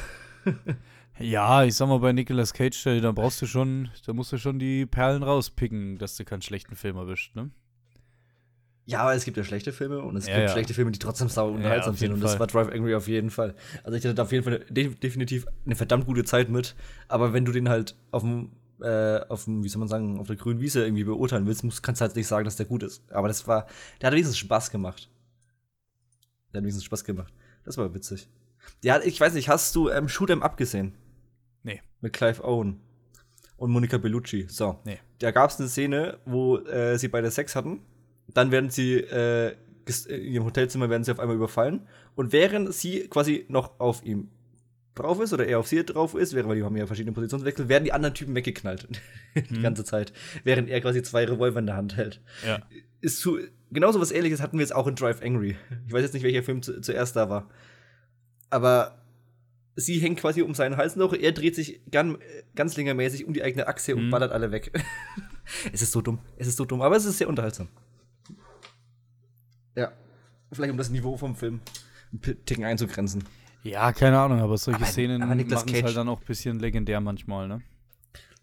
[laughs] ja, ich sag mal, bei Nicolas Cage, da brauchst du schon, da musst du schon die Perlen rauspicken, dass du keinen schlechten Film erwischt, ne? Ja, aber es gibt ja schlechte Filme und es ja, gibt ja. schlechte Filme, die trotzdem sau unterhaltsam ja, sind. Und das war Drive Angry auf jeden Fall. Also ich hatte da auf jeden Fall de definitiv eine verdammt gute Zeit mit. Aber wenn du den halt auf dem, äh, auf dem, wie soll man sagen, auf der grünen Wiese irgendwie beurteilen willst, musst, kannst du halt nicht sagen, dass der gut ist. Aber das war, der hat wenigstens Spaß gemacht. Der hat wenigstens Spaß gemacht. Das war witzig. Ja, ich weiß nicht, hast du ähm, Shoot 'em Up gesehen? Nee. Mit Clive Owen und Monica Bellucci. So. Nee. Da gab es eine Szene, wo äh, sie beide Sex hatten dann werden sie äh, in ihrem Hotelzimmer werden sie auf einmal überfallen. Und während sie quasi noch auf ihm drauf ist oder er auf sie drauf ist, während weil die haben ja verschiedene Positionswechsel, werden die anderen Typen weggeknallt [laughs] die mhm. ganze Zeit, während er quasi zwei Revolver in der Hand hält. Ja. Ist zu, genauso was ähnliches hatten wir jetzt auch in Drive Angry. Ich weiß jetzt nicht, welcher Film zu, zuerst da war. Aber sie hängt quasi um seinen Hals noch, er dreht sich ganz, ganz längermäßig um die eigene Achse und mhm. ballert alle weg. [laughs] es ist so dumm, es ist so dumm, aber es ist sehr unterhaltsam. Ja. Vielleicht um das Niveau vom Film ein Ticken einzugrenzen. Ja, keine Ahnung, aber solche aber, Szenen aber machen es halt dann auch ein bisschen legendär manchmal, ne?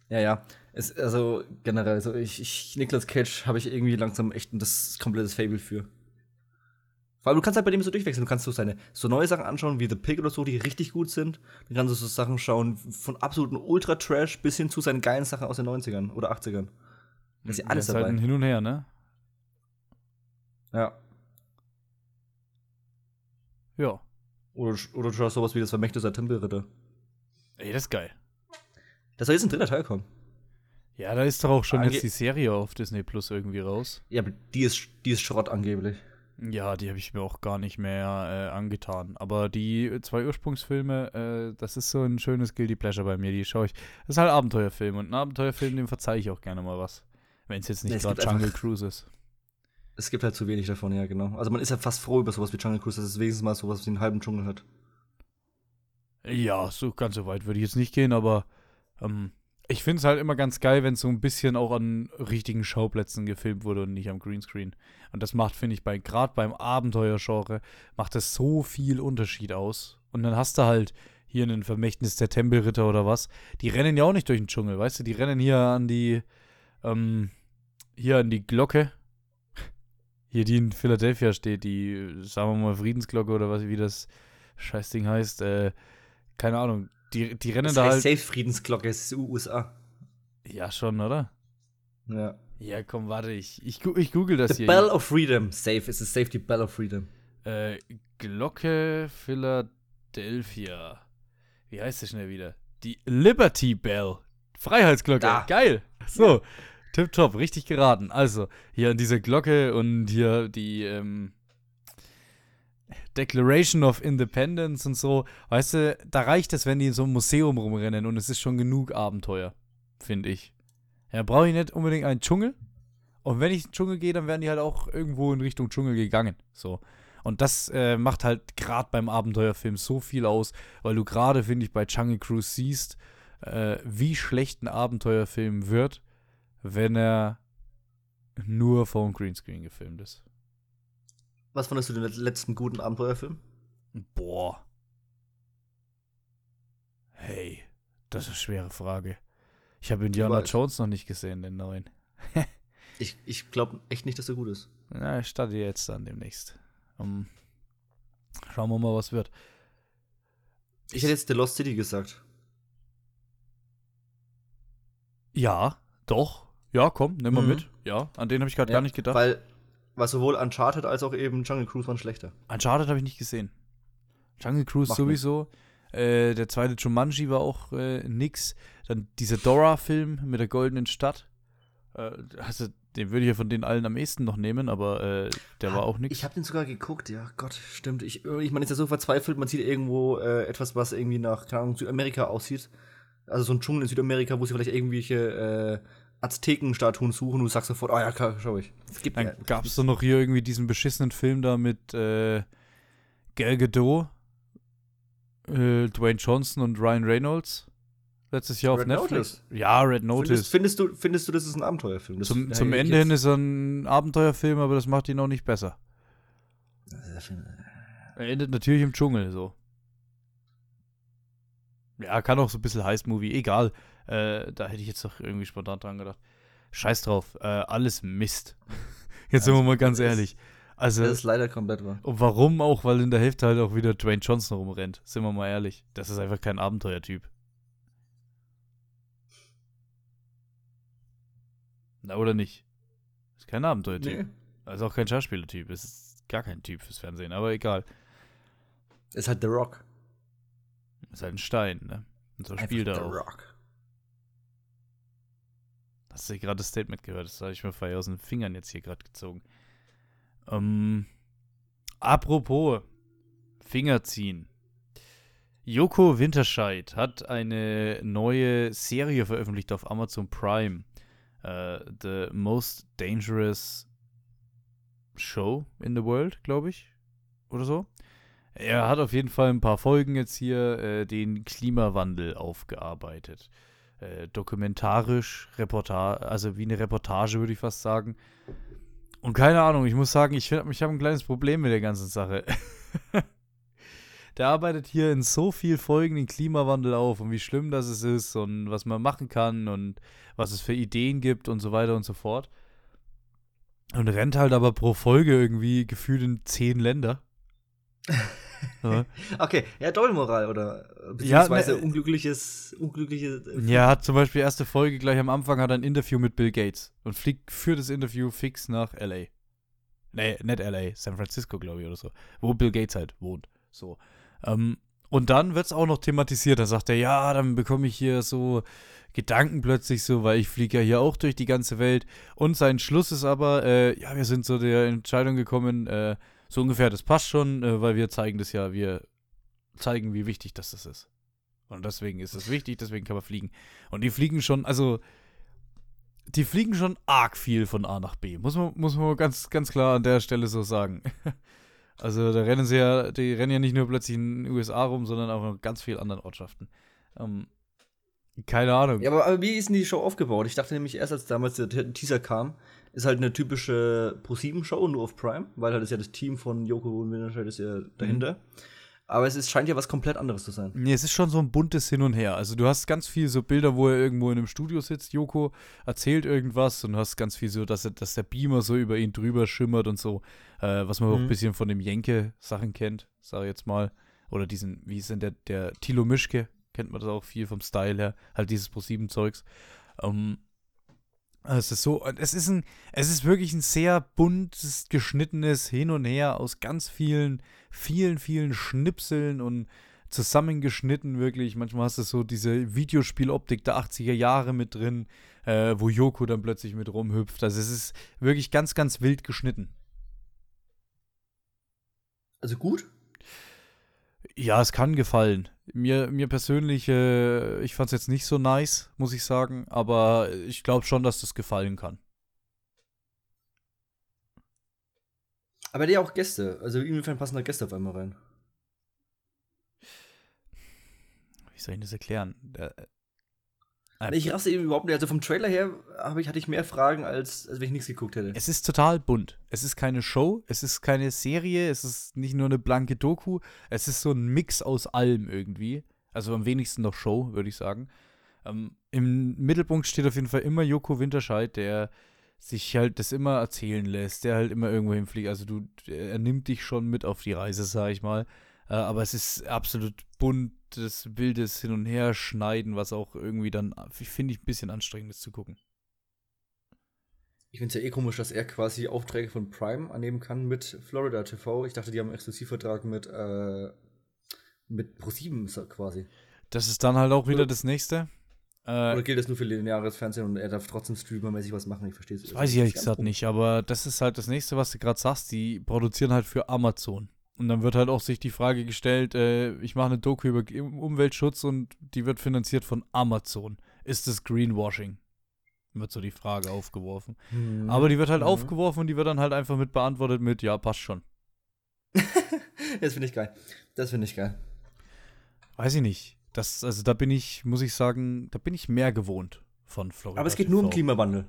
Ja, ja. Es, also generell, also ich, ich Nicolas Cage habe ich irgendwie langsam echt ein das komplettes Fable für. Vor allem, du kannst halt bei dem so durchwechseln. Du kannst so seine so neue Sachen anschauen, wie The Pig oder so, die richtig gut sind. Dann kannst du so Sachen schauen, von absoluten Ultra-Trash bis hin zu seinen geilen Sachen aus den 90ern oder 80ern. Das ist ja alles das ist dabei. Halt ein Hin und Her, ne? Ja. Ja. Oder, oder du schaust sowas wie das Vermächtnis der Tempelritter. Ey, das ist geil. Das soll jetzt ein dritter Teil kommen. Ja, da ist doch auch schon Ange- jetzt die Serie auf Disney Plus irgendwie raus. Ja, aber die ist, die ist Schrott angeblich. Ja, die habe ich mir auch gar nicht mehr äh, angetan. Aber die zwei Ursprungsfilme, äh, das ist so ein schönes Guilty Pleasure bei mir. Die schaue ich. Das ist halt Abenteuerfilm. Und ein Abenteuerfilm, dem verzeihe ich auch gerne mal was. Wenn es jetzt nicht Nee, gerade Jungle Cruise ist. Es gibt halt zu wenig davon, ja, genau. Also man ist ja fast froh über sowas wie Jungle Cruise, dass es wenigstens mal sowas wie einen halben Dschungel hat. Ja, so ganz so weit würde ich jetzt nicht gehen, aber ähm, ich finde es halt immer ganz geil, wenn so ein bisschen auch an richtigen Schauplätzen gefilmt wurde und nicht am Greenscreen. Und das macht, finde ich, bei gerade beim Abenteuergenre, macht das so viel Unterschied aus. Und dann hast du halt hier einen Vermächtnis der Tempelritter oder was. Die rennen ja auch nicht durch den Dschungel, weißt du? Die rennen hier an die, ähm, hier an die Glocke. Hier, die in Philadelphia steht, die, sagen wir mal, Friedensglocke oder was, wie das Scheißding heißt. Äh, keine Ahnung. Die, die rennen Das da heißt halt. Safe Friedensglocke, ist USA. Ja, schon, oder? Ja. Ja, komm, warte, ich, ich, ich google das The hier. Bell of Freedom. Safe, es ist safe die Bell of Freedom. Äh, Glocke Philadelphia. Wie heißt das schnell wieder? Die Liberty Bell. Freiheitsglocke. Da. Geil. So, tipptopp, richtig geraten. Also, hier an dieser Glocke und hier die ähm, Declaration of Independence und so. Weißt du, da reicht es, wenn die in so einem Museum rumrennen und es ist schon genug Abenteuer, finde ich. Ja, brauche ich nicht unbedingt einen Dschungel. Und wenn ich in den Dschungel gehe, dann werden die halt auch irgendwo in Richtung Dschungel gegangen. So. Und das äh, macht halt gerade beim Abenteuerfilm so viel aus, weil du gerade, finde ich, bei Jungle Cruise siehst, äh, wie schlecht ein Abenteuerfilm wird, wenn er nur vom Greenscreen gefilmt ist. Was fandest du den letzten guten Abenteuerfilm? Boah. Hey, das ist eine schwere Frage. Ich habe Indiana weiß. Jones noch nicht gesehen, den neuen. [laughs] Ich, ich glaube echt nicht, dass er gut ist. Na, ich starte jetzt dann demnächst. Um, schauen wir mal, was wird. Ich hätte jetzt The Lost City gesagt. Ja, doch. Ja, komm, nimm mal Mhm. mit. Ja, an den habe ich gerade gar nicht gedacht. Weil, weil sowohl Uncharted als auch eben Jungle Cruise waren schlechter. Uncharted habe ich nicht gesehen. Jungle Cruise Macht sowieso. Äh, der zweite Jumanji war auch äh, nix. Dann dieser Dora-Film mit der goldenen Stadt. Äh, also, den würde ich ja von den allen am ehesten noch nehmen, aber äh, der war auch nix. Ich habe den sogar geguckt, ja, Gott, stimmt. Ich, ich meine, ist ja so verzweifelt, man sieht irgendwo äh, etwas, was irgendwie nach, keine Ahnung, Südamerika aussieht. Also so ein Dschungel in Südamerika, wo sie vielleicht irgendwelche äh, Aztekenstatuen suchen und du sagst sofort, oh ja, klar, schau ich. Es gibt Dann gab es doch noch hier irgendwie diesen beschissenen Film da mit äh, Gal Gadot, äh, Dwayne Johnson und Ryan Reynolds. Letztes Jahr auf Red Netflix. Ja, Red Findest, Notice. findest, du, findest du, das ist ein Abenteuerfilm? Das, Zum, zum Ende hin ist er ein Abenteuerfilm, aber das macht ihn auch nicht besser. Er endet natürlich im Dschungel, so. Ja, kann auch so ein bisschen Heist-Movie, egal. Äh, da hätte ich jetzt doch irgendwie spontan dran gedacht. Scheiß drauf, äh, alles Mist. [laughs] Jetzt sind wir mal ganz ehrlich. Also, Das ist leider komplett wahr. und warum auch? Weil in der Hälfte halt auch wieder Dwayne Johnson rumrennt. Sind wir mal ehrlich. Das ist einfach kein Abenteuertyp. Na, oder nicht? Ist kein Abenteuertyp. Nee. Also auch kein Schauspielertyp. Es ist gar kein Typ fürs Fernsehen, aber egal. Ist halt The Rock. Ist halt ein Stein, ne? Und so spielt er The auch. Rock. Hast du gerade das Statement gehört? Das habe ich mir frei aus den Fingern jetzt hier gerade gezogen. Ähm, apropos Finger ziehen. Joko Winterscheid hat eine neue Serie veröffentlicht auf Amazon Prime. Äh, the Most Dangerous Show in the World, glaube ich. Oder so. Er hat auf jeden Fall ein paar Folgen jetzt hier äh, den Klimawandel aufgearbeitet. Äh, dokumentarisch, Reportage, also wie eine Reportage, würde ich fast sagen. Und keine Ahnung, ich muss sagen, ich, ich habe ein kleines Problem mit der ganzen Sache. [laughs] der arbeitet hier in so viel Folgen den Klimawandel auf und wie schlimm das ist und was man machen kann und was es für Ideen gibt und so weiter und so fort. Und rennt halt aber pro Folge irgendwie gefühlt in zehn Länder. [laughs] ja. [laughs] Okay, ja, Doppelmoral oder beziehungsweise ne, äh, unglückliches, unglückliche. äh, Ja, hat zum Beispiel erste Folge gleich am Anfang hat ein Interview mit Bill Gates und fliegt für das Interview fix nach LA. Nee, nicht LA, San Francisco, glaube ich, oder so. Wo Bill Gates halt wohnt. So. Ähm, Und dann wird es auch noch thematisiert. Da sagt er, ja, dann bekomme ich hier so Gedanken plötzlich so, weil ich fliege ja hier auch durch die ganze Welt. Und sein Schluss ist aber, äh, ja, wir sind zu der Entscheidung gekommen, äh, so ungefähr, das passt schon, äh, weil wir zeigen das ja, wir zeigen, wie wichtig das ist. Und deswegen ist es wichtig, deswegen kann man fliegen. Und die fliegen schon, also die fliegen schon arg viel von A nach B. Muss man, muss man ganz, ganz klar an der Stelle so sagen. [laughs] Also da rennen sie ja, die rennen ja nicht nur plötzlich in den USA rum, sondern auch in ganz vielen anderen Ortschaften. Ähm, keine Ahnung. Ja, aber, aber, wie ist denn die Show aufgebaut? Ich dachte nämlich erst, als damals der Teaser kam, ist halt eine typische Pro-7-Show, nur auf Prime, weil halt ist ja das Team von Joko und Winterscheid ist ja dahinter. Mhm. Aber es ist, scheint ja was komplett anderes zu sein. Nee, es ist schon so ein buntes Hin und Her. Also du hast ganz viel so Bilder, wo er irgendwo in einem Studio sitzt, Joko erzählt irgendwas und du hast ganz viel so, dass, er, dass der Beamer so über ihn drüber schimmert und so, äh, was man mhm. auch ein bisschen von dem Jenke-Sachen kennt, sage ich jetzt mal. Oder diesen, wie ist denn der, der Tilo Mischke, kennt man das auch viel vom Style her, halt dieses Pro-7-Zeugs. Ähm, es ist so, es ist ein, es ist wirklich ein sehr buntes, geschnittenes Hin und Her aus ganz vielen, vielen, vielen Schnipseln und zusammengeschnitten, wirklich. Manchmal hast du so diese Videospieloptik der 80er Jahre mit drin, äh, wo Yoko dann plötzlich mit rumhüpft. Also es ist wirklich ganz, ganz wild geschnitten. Also gut? Ja, es kann gefallen. Mir, mir persönlich, äh, ich fand es jetzt nicht so nice, muss ich sagen, aber ich glaube schon, dass das gefallen kann. Aber der auch Gäste. Also inwiefern passen da Gäste auf einmal rein? Wie soll ich das erklären? Der, ich raste eben überhaupt nicht. Also vom Trailer her ich, hatte ich mehr Fragen, als, als wenn ich nichts geguckt hätte. Es ist total bunt. Es ist keine Show, es ist keine Serie, es ist nicht nur eine blanke Doku. Es ist so ein Mix aus allem irgendwie. Also am wenigsten noch Show, würde ich sagen. Ähm, Im Mittelpunkt steht auf jeden Fall immer Joko Winterscheid, der sich halt das immer erzählen lässt, der halt immer irgendwo hinfliegt. Also du, er nimmt dich schon mit auf die Reise, sag ich mal. Äh, aber es ist absolut buntes, wildes Hin- und Herschneiden, was auch irgendwie dann, finde ich, ein bisschen anstrengend ist zu gucken. Ich finde es ja eh komisch, dass er quasi Aufträge von Prime annehmen kann mit Florida TV. Ich dachte, die haben einen Exklusivvertrag mit, äh, mit ProSieben quasi. Das ist dann halt auch wieder das nächste. Äh, Oder gilt das nur für lineares Fernsehen und er darf trotzdem streamermäßig was machen? Ich verstehe es. Weiß ich ehrlich gesagt nicht, aber das ist halt das nächste, was du gerade sagst. Die produzieren halt für Amazon. Und dann wird halt auch sich die Frage gestellt, äh, ich mache eine Doku über Umweltschutz und die wird finanziert von Amazon. Ist das Greenwashing? Wird so die Frage aufgeworfen. Mhm. Aber die wird halt mhm. aufgeworfen und die wird dann halt einfach mit beantwortet mit, ja, passt schon. [laughs] das finde ich geil. Das finde ich geil. Weiß ich nicht. Das, also da bin ich, muss ich sagen, da bin ich mehr gewohnt von Florida. Aber es geht TV. nur um Klimawandel.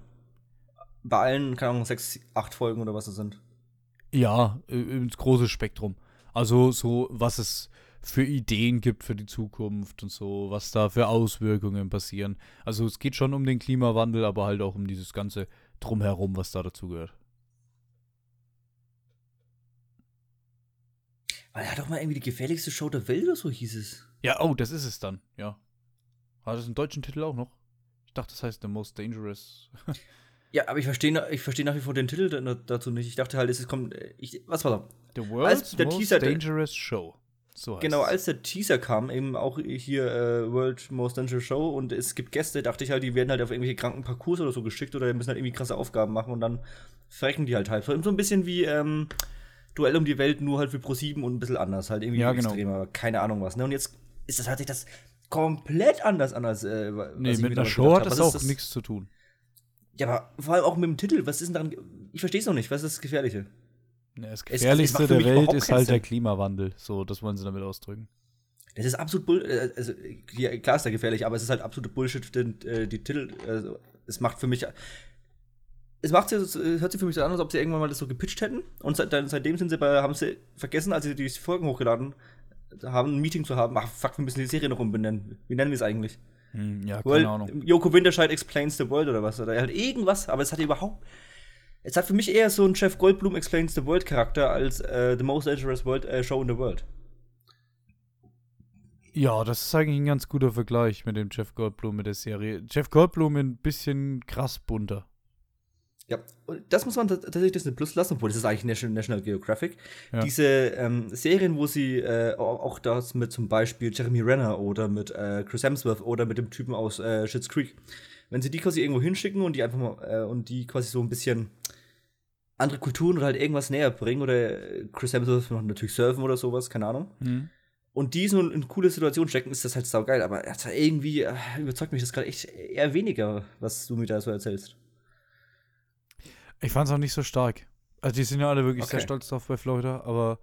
Bei allen, keine Ahnung, sechs, acht Folgen oder was es sind. Ja, ins große Spektrum. Also so, was es für Ideen gibt für die Zukunft und so, was da für Auswirkungen passieren. Also es geht schon um den Klimawandel, aber halt auch um dieses ganze Drumherum, was da dazu gehört. Weil er hat doch mal irgendwie die gefährlichste Show der Welt oder so hieß es. Ja, oh, das ist es dann, ja. Hat das einen deutschen Titel auch noch? Ich dachte, das heißt The Most Dangerous. [laughs] ja, aber ich verstehe ich versteh nach wie vor den Titel dazu nicht. Ich dachte halt, es kommt. Ich, was war da? The World's Most Teaser, Dangerous Show. So genau, als der Teaser kam, eben auch hier äh, World Most Dangerous Show und es gibt Gäste, dachte ich halt, die werden halt auf irgendwelche kranken Parcours oder so geschickt oder müssen halt irgendwie krasse Aufgaben machen und dann verrecken die halt halt. So ein bisschen wie ähm, Duell um die Welt, nur halt für Pro7 und ein bisschen anders, halt irgendwie ja, genau. extremer, keine Ahnung was. Ne? Und jetzt ist das, hört sich das komplett anders an als. Äh, nee, mit einer Show hat das auch nichts zu tun. Ja, aber vor allem auch mit dem Titel. Was ist denn daran. Ich verstehe es noch nicht. Was ist das Gefährliche? Ja, das Gefährlichste es, es, der Welt ist halt der Klimawandel. So, das wollen sie damit ausdrücken. Das ist absolut Bull äh, also ja, klar ist der gefährlich, aber es ist halt absolut Bullshit, denn äh, die Titel, also, es macht für mich es macht es hört sich für mich so an, als ob sie irgendwann mal das so gepitcht hätten und seit, seitdem sind sie bei, haben sie vergessen, als sie die Folgen hochgeladen haben, ein Meeting zu haben, ach fuck, wir müssen die Serie noch umbenennen. Wie nennen wir es eigentlich? Hm, ja, keine Ahnung. Joko Winterscheid explains the world oder was oder halt irgendwas, aber es hat überhaupt es hat für mich eher so einen Jeff Goldblum Explains the World Charakter als äh, The Most Dangerous World, äh, Show in the World. Ja, das ist eigentlich ein ganz guter Vergleich mit dem Jeff Goldblum mit der Serie. Jeff Goldblum ein bisschen krass bunter. Ja, und das muss man tats- tatsächlich Disney Plus lassen, obwohl das ist eigentlich National, National Geographic. Ja. Diese ähm, Serien, wo sie äh, auch das mit zum Beispiel Jeremy Renner oder mit äh, Chris Hemsworth oder mit dem Typen aus äh, Schitt's Creek, wenn sie die quasi irgendwo hinschicken und die einfach mal äh, und die quasi so ein bisschen andere Kulturen oder halt irgendwas näher bringen oder äh, Chris Hemsworth macht natürlich Surfen oder sowas, keine Ahnung. Hm. Und die so in coole Situation stecken, ist das halt saugeil. Aber Alter, irgendwie äh, überzeugt mich das gerade echt eher weniger, was du mir da so erzählst. Ich fand es auch nicht so stark. Also die sind ja alle wirklich sehr Okay. stolz drauf bei Florida, aber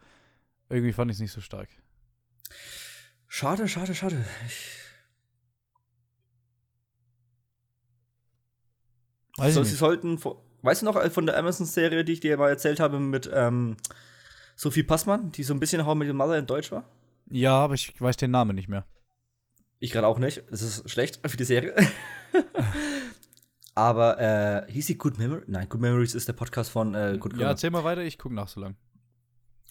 irgendwie fand ich es nicht so stark. Schade, schade, schade. Ich, Weiß so, sie sollten, weißt du noch äh, von der Amazon-Serie, die ich dir mal erzählt habe mit ähm, Sophie Passmann, die so ein bisschen How Met Your Mother in Deutsch war? Ja, aber ich weiß den Namen nicht mehr. Ich gerade auch nicht. Das ist schlecht für die Serie. [laughs] Aber äh, hieß sie Good Memories? Nein, Good Memories ist der Podcast von äh, Good Ja, erzähl mal weiter, ich gucke nach so lang.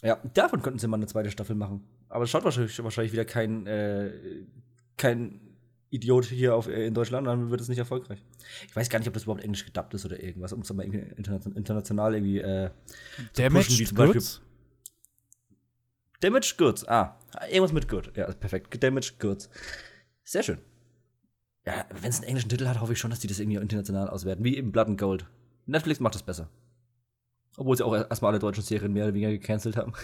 Ja, davon könnten sie mal eine zweite Staffel machen. Aber es schaut wahrscheinlich, wahrscheinlich wieder kein, äh, kein Idiot hier auf, äh, in Deutschland, dann wird es nicht erfolgreich. Ich weiß gar nicht, ob das überhaupt englisch gedubbt ist oder irgendwas, um es mal irgendwie interna- international irgendwie äh, zu pushen, wie Damaged zum Beispiel Goods? Damaged Goods. Ah, irgendwas mit Good. Ja, perfekt. Damaged Goods. Sehr schön. Ja, wenn es einen englischen Titel hat, hoffe ich schon, dass die das irgendwie international auswerten. Wie eben Blood and Gold. Netflix macht das besser. Obwohl sie auch erstmal alle deutschen Serien mehr oder weniger gecancelt haben. [laughs]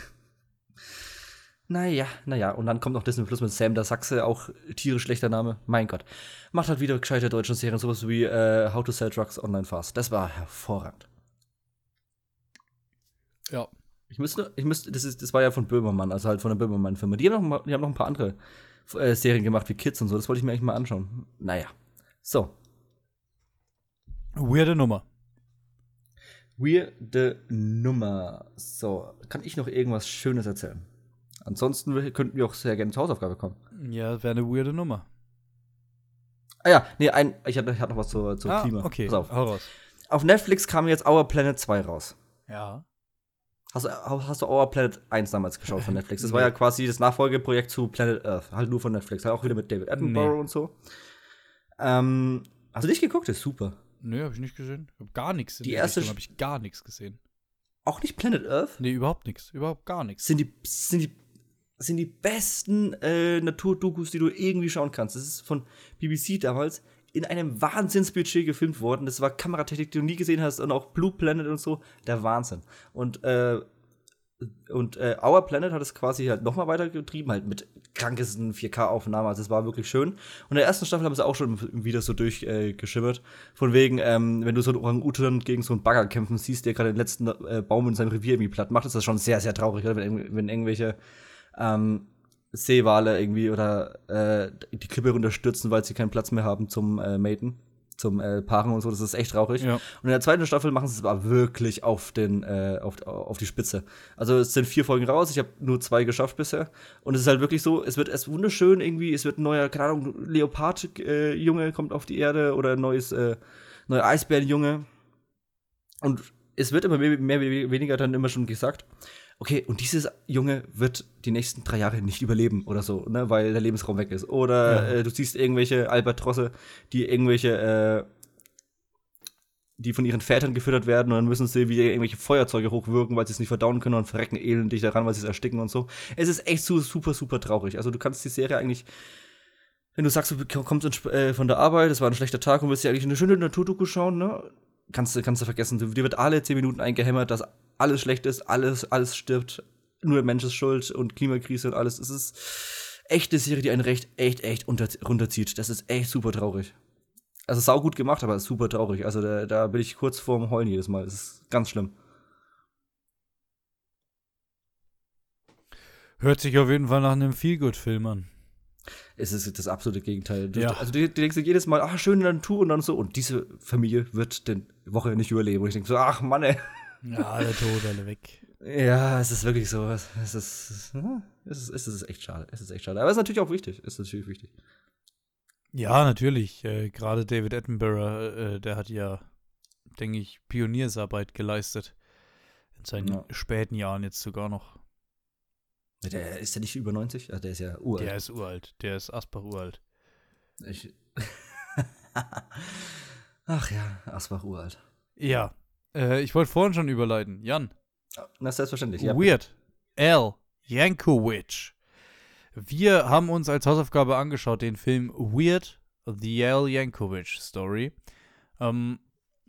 Naja, naja. Und dann kommt noch Disney Plus mit Sam der Sachse, auch tierisch schlechter Name. Mein Gott. Macht halt wieder gescheite deutsche Serien, sowas wie äh, How to Sell Drugs Online Fast. Das war hervorragend. Ja. Ich müsste, ich müsste, das ist, das war ja von Böhmermann, also halt von der Böhmermann-Firma. Die haben noch, mal- die haben noch ein paar andere äh, Serien gemacht, wie Kids und so. Das wollte ich mir eigentlich mal anschauen. Naja. So. Weirde Nummer. Weirde Nummer. So. Kann ich noch irgendwas Schönes erzählen? Ansonsten könnten wir auch sehr gerne zur Hausaufgabe kommen. Ja, wäre eine weirde Nummer. Ah ja, nee, ein, ich hatte, noch was zur, zur ah, Klima. okay, Pass auf. hau raus. auf Netflix kam jetzt Our Planet 2 raus. Ja. Hast, du- hast du Our Planet 1 damals geschaut von Netflix? Das war ja quasi das Nachfolgeprojekt zu Planet Earth. Halt nur von Netflix. Halt auch wieder mit David Attenborough Nee. und so. Ähm, hast du nicht geguckt? Das ist super. Nö, habe ich nicht gesehen. Hab gar nichts. in Die die erste habe ich gar nichts gesehen. Auch nicht Planet Earth? Nee, überhaupt nichts. Überhaupt gar nichts. Sind die, sind die, sind die besten äh, Naturdokus, die du irgendwie schauen kannst. Das ist von BBC damals in einem Wahnsinnsbudget gefilmt worden. Das war Kameratechnik, die du nie gesehen hast und auch Blue Planet und so. Der Wahnsinn. Und, äh, und äh, Our Planet hat es quasi halt nochmal weitergetrieben, halt mit krankesten 4K-Aufnahmen. Also es war wirklich schön. Und in der ersten Staffel haben sie auch schon wieder so durchgeschimmert. Äh. Von wegen, ähm, wenn du so einen Orang-Utan gegen so einen Bagger kämpfen siehst, der gerade den letzten äh, Baum in seinem Revier irgendwie platt macht, ist das schon sehr, sehr traurig? Wenn, wenn irgendwelche ähm, Seewale irgendwie oder äh, die Klippe runterstürzen, weil sie keinen Platz mehr haben zum äh, Maten, zum äh, Paaren und so. Das ist echt traurig. Ja. Und in der zweiten Staffel machen sie es aber wirklich auf, den, äh, auf, auf die Spitze. Also es sind vier Folgen raus, ich habe nur zwei geschafft bisher. Und es ist halt wirklich so, es wird erst wunderschön irgendwie, es wird ein neuer, keine Ahnung, Leopard-Junge kommt auf die Erde oder ein neues, äh, neuer Eisbärenjunge. Und es wird immer mehr, mehr, weniger dann immer schon gesagt, okay, und dieses Junge wird die nächsten drei Jahre nicht überleben oder so, ne, weil der Lebensraum weg ist. Oder Ja. äh, du siehst irgendwelche Albatrosse, die irgendwelche, äh, die von ihren Vätern gefüttert werden und dann müssen sie wieder irgendwelche Feuerzeuge hochwirken, weil sie es nicht verdauen können und verrecken elendig daran, weil sie es ersticken und so. Es ist echt so super, super traurig. Also du kannst die Serie eigentlich, wenn du sagst, du kommst äh, von der Arbeit, es war ein schlechter Tag und willst dir eigentlich eine schöne Naturdoku schauen, ne? Kannst du, kannst du vergessen. Dir wird alle zehn Minuten eingehämmert, dass alles schlecht ist, alles, alles stirbt, nur der Mensch ist schuld und Klimakrise und alles. Es ist echt eine Serie, die einen recht, echt, echt unter, runterzieht. Das ist echt super traurig. Also sau gut gemacht, aber super traurig. Also da, da bin ich kurz vorm Heulen jedes Mal. Das ist ganz schlimm. Hört sich auf jeden Fall nach einem Feelgood-Film an. Es ist das absolute Gegenteil. Ja. Also du, du denkst dir jedes Mal, ach, schöne Natur und dann so. Und diese Familie wird die Woche nicht überleben. Und ich denke so, ach Mann, ey. Ja, alle tot, alle weg. Ja, es ist wirklich so. Es ist, es ist, es ist, echt schade. Es ist echt schade. Aber es ist natürlich auch wichtig. Es ist natürlich wichtig. Ja, natürlich. Äh, Gerade David Attenborough, äh, der hat ja, denke ich, Pioniersarbeit geleistet. In seinen Ja. späten Jahren jetzt sogar noch. Der ist ja nicht über 90, also der ist ja uralt. Der ist uralt. Der ist Asbach uralt. Ich [laughs] Ach ja, Asbach uralt. Ja. Äh, ich wollte vorhin schon überleiten. Jan. Na, selbstverständlich, ja. Weird. Al Yankovic. Wir haben uns als Hausaufgabe angeschaut den Film Weird, The Al Yankovic Story. Ähm,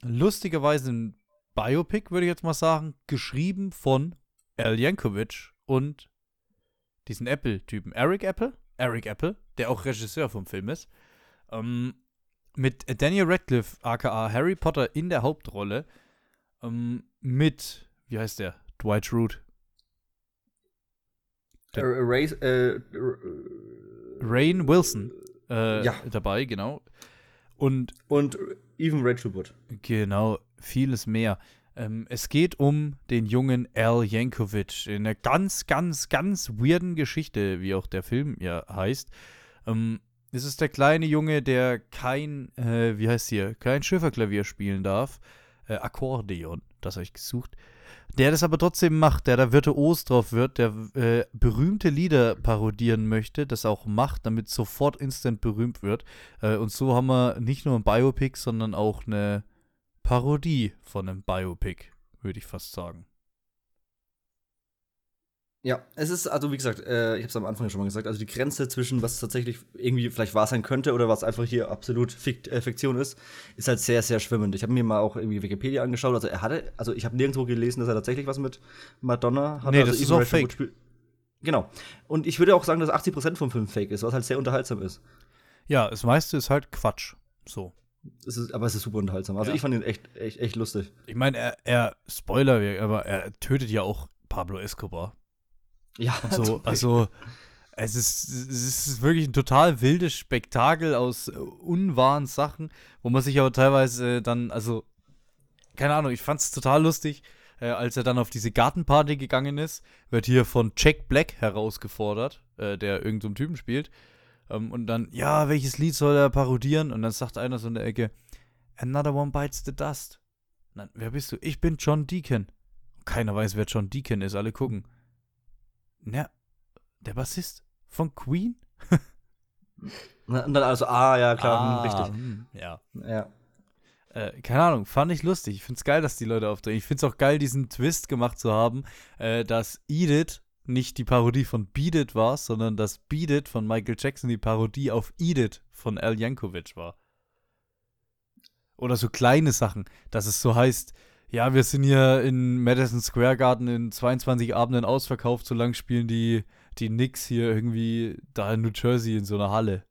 lustigerweise ein Biopic, würde ich jetzt mal sagen, geschrieben von Al Yankovic und diesen Apple-Typen. Eric Apple? Eric Apple, der auch Regisseur vom Film ist. Ähm, mit Daniel Radcliffe, aka Harry Potter, in der Hauptrolle. Ähm, mit, wie heißt der? Dwight Schrute. Äh, Ray, äh, Rain Wilson äh, Ja. dabei, genau. Und und even Rachel Wood. Genau, vieles mehr. Ähm, es geht um den jungen Al Yankovic in einer ganz, ganz, ganz weirden Geschichte, wie auch der Film ja heißt. Ähm, es ist der kleine Junge, der kein, äh, wie heißt hier, kein Schifferklavier spielen darf. Äh, Akkordeon, das habe ich gesucht. Der das aber trotzdem macht, der da virtuos drauf wird, der äh, berühmte Lieder parodieren möchte, das auch macht, damit sofort instant berühmt wird. Äh, und so haben wir nicht nur ein Biopic, sondern auch eine Parodie von einem Biopic, würde ich fast sagen. Ja, es ist, also wie gesagt, äh, ich habe es am Anfang schon mal gesagt, also die Grenze zwischen was tatsächlich irgendwie vielleicht wahr sein könnte oder was einfach hier absolut Fikt, äh, Fiktion ist, ist halt sehr, sehr schwimmend. Ich habe mir mal auch irgendwie Wikipedia angeschaut, also er hatte, also ich habe nirgendwo gelesen, dass er tatsächlich was mit Madonna hatte. Nee, also das ist auch fake. Genau. Und ich würde auch sagen, dass 80% vom Film fake ist, was halt sehr unterhaltsam ist. Ja, das meiste ist halt Quatsch. So. Es ist aber es ist super unterhaltsam. Also Ja. ich fand ihn echt, echt, echt lustig. Ich meine, er, er, Spoiler, aber er tötet ja auch Pablo Escobar. Ja, so, also, es ist, es ist wirklich ein total wildes Spektakel aus äh, unwahren Sachen, wo man sich aber teilweise äh, dann, also, keine Ahnung, ich fand es total lustig, äh, als er dann auf diese Gartenparty gegangen ist, wird hier von Jack Black herausgefordert, äh, der irgendeinen Typen spielt. Ähm, und dann, ja, welches Lied soll er parodieren? Und dann sagt einer so in der Ecke, Another One Bites the Dust. Dann, wer bist du? Ich bin John Deacon. Keiner weiß, wer John Deacon ist, alle gucken. Na, der Bassist von Queen? Und dann also, ah, ja, klar, Ah, hm, richtig. hm, Ja. Ja. Äh, keine Ahnung, fand ich lustig. Ich find's geil, dass die Leute aufdrehen. Ich find's auch geil, diesen Twist gemacht zu haben, äh, dass Edith nicht die Parodie von Beat It war, sondern dass Beat It von Michael Jackson die Parodie auf Edith von Al Yankovic war. Oder so kleine Sachen, dass es so heißt, ja, wir sind hier in Madison Square Garden in 22 Abenden ausverkauft, so lang spielen die, die Knicks hier irgendwie da in New Jersey in so einer Halle.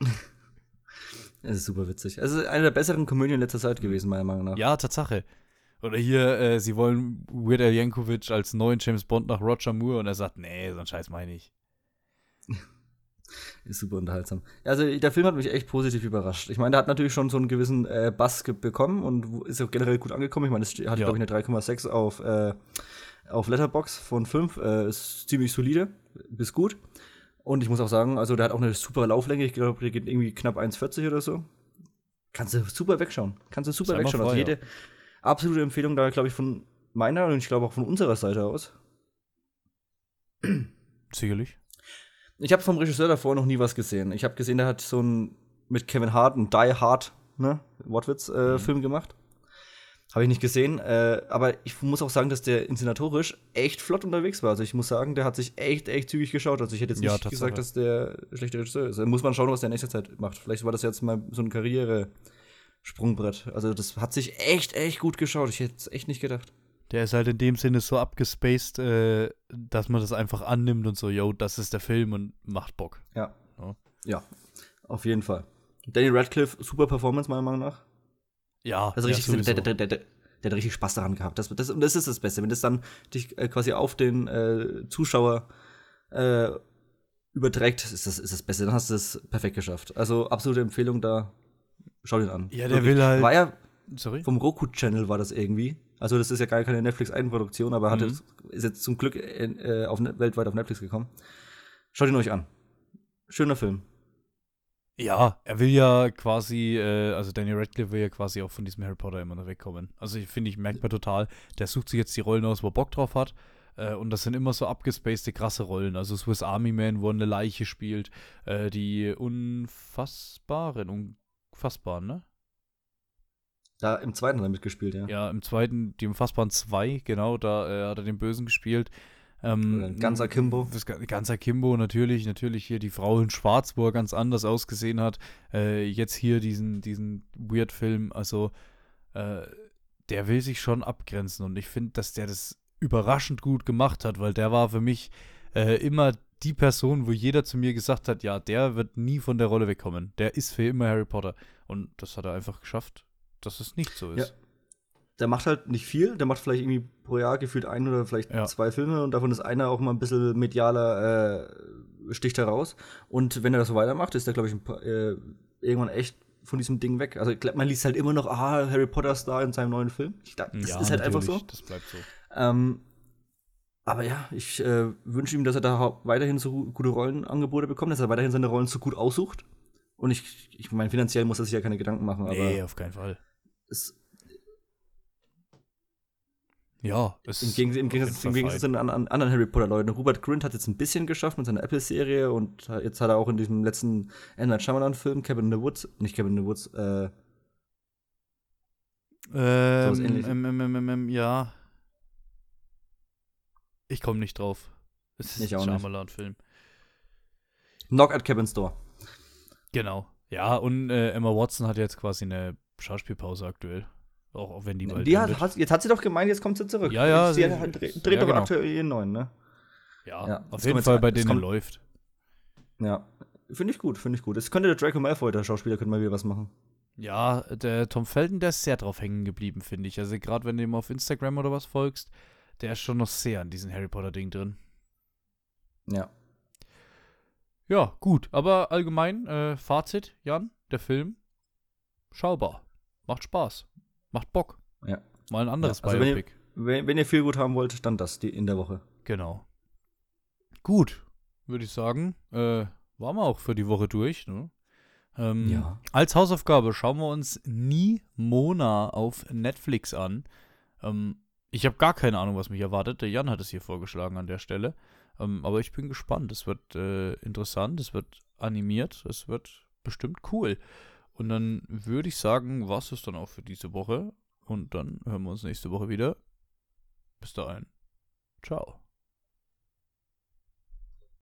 [laughs] Es ist super witzig. Es ist eine der besseren Komödien letzter Zeit gewesen, meiner Meinung nach. Ja, Tatsache. Oder hier, äh, sie wollen Weird Al Yankovic als neuen James Bond nach Roger Moore und er sagt, nee, so einen Scheiß meine ich. Ist super unterhaltsam. Also der Film hat mich echt positiv überrascht. Ich meine, der hat natürlich schon so einen gewissen äh, Bass bekommen und ist auch generell gut angekommen. Ich meine, es hat, Ja. glaube ich, eine 3,6 auf, äh, auf Letterbox von 5. Äh, ist ziemlich solide, bis gut. Und ich muss auch sagen, also der hat auch eine super Lauflänge. Ich glaube, der geht irgendwie knapp 1,40 oder so. Kannst du super wegschauen. Kannst du super wegschauen. Also frei, jede absolute Empfehlung da, glaube ich, von meiner und ich glaube auch von unserer Seite aus. Sicherlich. Ich habe vom Regisseur davor noch nie was gesehen. Ich habe gesehen, der hat so ein mit Kevin Hart einen Die Hard, ne, Wortwitz äh, Mhm. Film gemacht. Habe ich nicht gesehen, äh, aber ich muss auch sagen, dass der inszenatorisch echt flott unterwegs war. Also ich muss sagen, der hat sich echt, echt zügig geschaut. Also ich hätte jetzt Ja, nicht gesagt, dass der schlechte Regisseur ist. Da muss man schauen, was der in nächster Zeit macht. Vielleicht war das jetzt mal so ein Karriere-Sprungbrett. Also das hat sich echt, echt gut geschaut. Ich hätte es echt nicht gedacht. Der ist halt in dem Sinne so abgespaced, äh, dass man das einfach annimmt und so, yo, das ist der Film und macht Bock. Ja. Ja. Ja, auf jeden Fall. Danny Radcliffe, super Performance meiner Meinung nach. Ja, Also ja, richtig, sowieso. der, der, der, der, hat richtig Spaß daran gehabt. Das, das, und das ist das Beste, wenn das dann dich äh, quasi auf den äh, Zuschauer äh, überträgt, ist das, ist das Beste. Dann hast du es perfekt geschafft. Also absolute Empfehlung da. Schau den an. Ja, der will halt- War ja Sorry? vom Roku-Channel war das irgendwie. Also das ist ja gar keine Netflix-Eigenproduktion, aber hat Mhm. jetzt, ist jetzt zum Glück äh, auf, Ne- weltweit auf Netflix gekommen. Schaut ihn euch an. Schöner Film. Ja, er will ja quasi, äh, also Daniel Radcliffe will ja quasi auch von diesem Harry Potter immer noch wegkommen. Also ich finde, ich merkt man total, der sucht sich jetzt die Rollen aus, wo er Bock drauf hat. Äh, und das sind immer so abgespacede, krasse Rollen. Also Swiss Army Man, wo er eine Leiche spielt. Äh, die Unfassbaren, Unfassbaren, ne? Da im zweiten hat er mitgespielt, ja. Ja, im zweiten, die Unfassbaren 2, genau, da äh, hat er den Bösen gespielt. Ähm, ganz Akimbo. Das ganz Akimbo, natürlich, natürlich hier die Frau in Schwarz, wo er ganz anders ausgesehen hat. Äh, jetzt hier diesen, diesen Weird-Film, also äh, der will sich schon abgrenzen und ich finde, dass der das überraschend gut gemacht hat, weil der war für mich äh, immer die Person, wo jeder zu mir gesagt hat, ja, der wird nie von der Rolle wegkommen. Der ist für immer Harry Potter. Und das hat er einfach geschafft dass es nicht so ist. Ja. Der macht halt nicht viel, der macht vielleicht irgendwie pro Jahr gefühlt ein oder vielleicht ja. zwei Filme und davon ist einer auch mal ein bisschen medialer, äh, sticht heraus. Und wenn er das so weitermacht, ist er, glaube ich, paar, äh, irgendwann echt von diesem Ding weg. Also man liest halt immer noch, ah, Harry Potter Star in seinem neuen Film. Ich, das ja, ist halt einfach so. Das bleibt so. Ähm, aber ja, ich äh, wünsche ihm, dass er da weiterhin so gute Rollenangebote bekommt, dass er weiterhin seine Rollen so gut aussucht. Und ich, ich meine, finanziell muss er sich ja keine Gedanken machen. Nee, auf keinen Fall. Es, ja, es im, Geg im Gegensatz, im Gegensatz zu den anderen Harry Potter-Leuten. Robert Grint hat jetzt ein bisschen geschafft mit seiner Apple-Serie und jetzt hat er auch in diesem letzten M. Night Shyamalan-Film Cabin in the Woods, nicht Cabin in the Woods, äh, ähm, ähm, ähm, ähm, ja. Ich komme nicht drauf. Es ist ein Shyamalan-Film. Knock at Cabin's Door. Genau. Ja, und äh, Emma Watson hat jetzt quasi eine Schauspielpause aktuell. Auch, auch wenn die bald. Die hat, hat, jetzt hat sie doch gemeint, jetzt kommt sie zurück. Ja, ja. Sie, sie dreht, ja, doch genau. aktuell ihren neuen, ne? Ja, ja auf jeden Fall bei denen kommt, läuft. Ja, finde ich gut, finde ich gut. Es könnte der Draco Malfoy, der Schauspieler, könnte mal wieder was machen. Ja, der Tom Felton, der ist sehr drauf hängen geblieben, finde ich. Also gerade wenn du ihm auf Instagram oder was folgst, der ist schon noch sehr an diesem Harry Potter Ding drin. Ja. Ja, gut. Aber allgemein, äh, Fazit, Jan, der Film, schaubar. Macht Spaß. Macht Bock. Ja. Mal ein anderes ja, also Biopic. Wenn ihr, wenn, wenn ihr viel gut haben wollt, dann das die in der Woche. Genau. Gut, würde ich sagen. Äh, waren wir auch für die Woche durch. Ne? Ähm, ja. Als Hausaufgabe schauen wir uns nie Mona auf Netflix an. Ähm, ich habe gar keine Ahnung, was mich erwartet. Der Jan hat es hier vorgeschlagen an der Stelle. Ähm, aber ich bin gespannt. Es wird äh, interessant, es wird animiert, es wird bestimmt cool. Und dann würde ich sagen, was ist dann auch für diese Woche. Und dann hören wir uns nächste Woche wieder. Bis dahin. Ciao.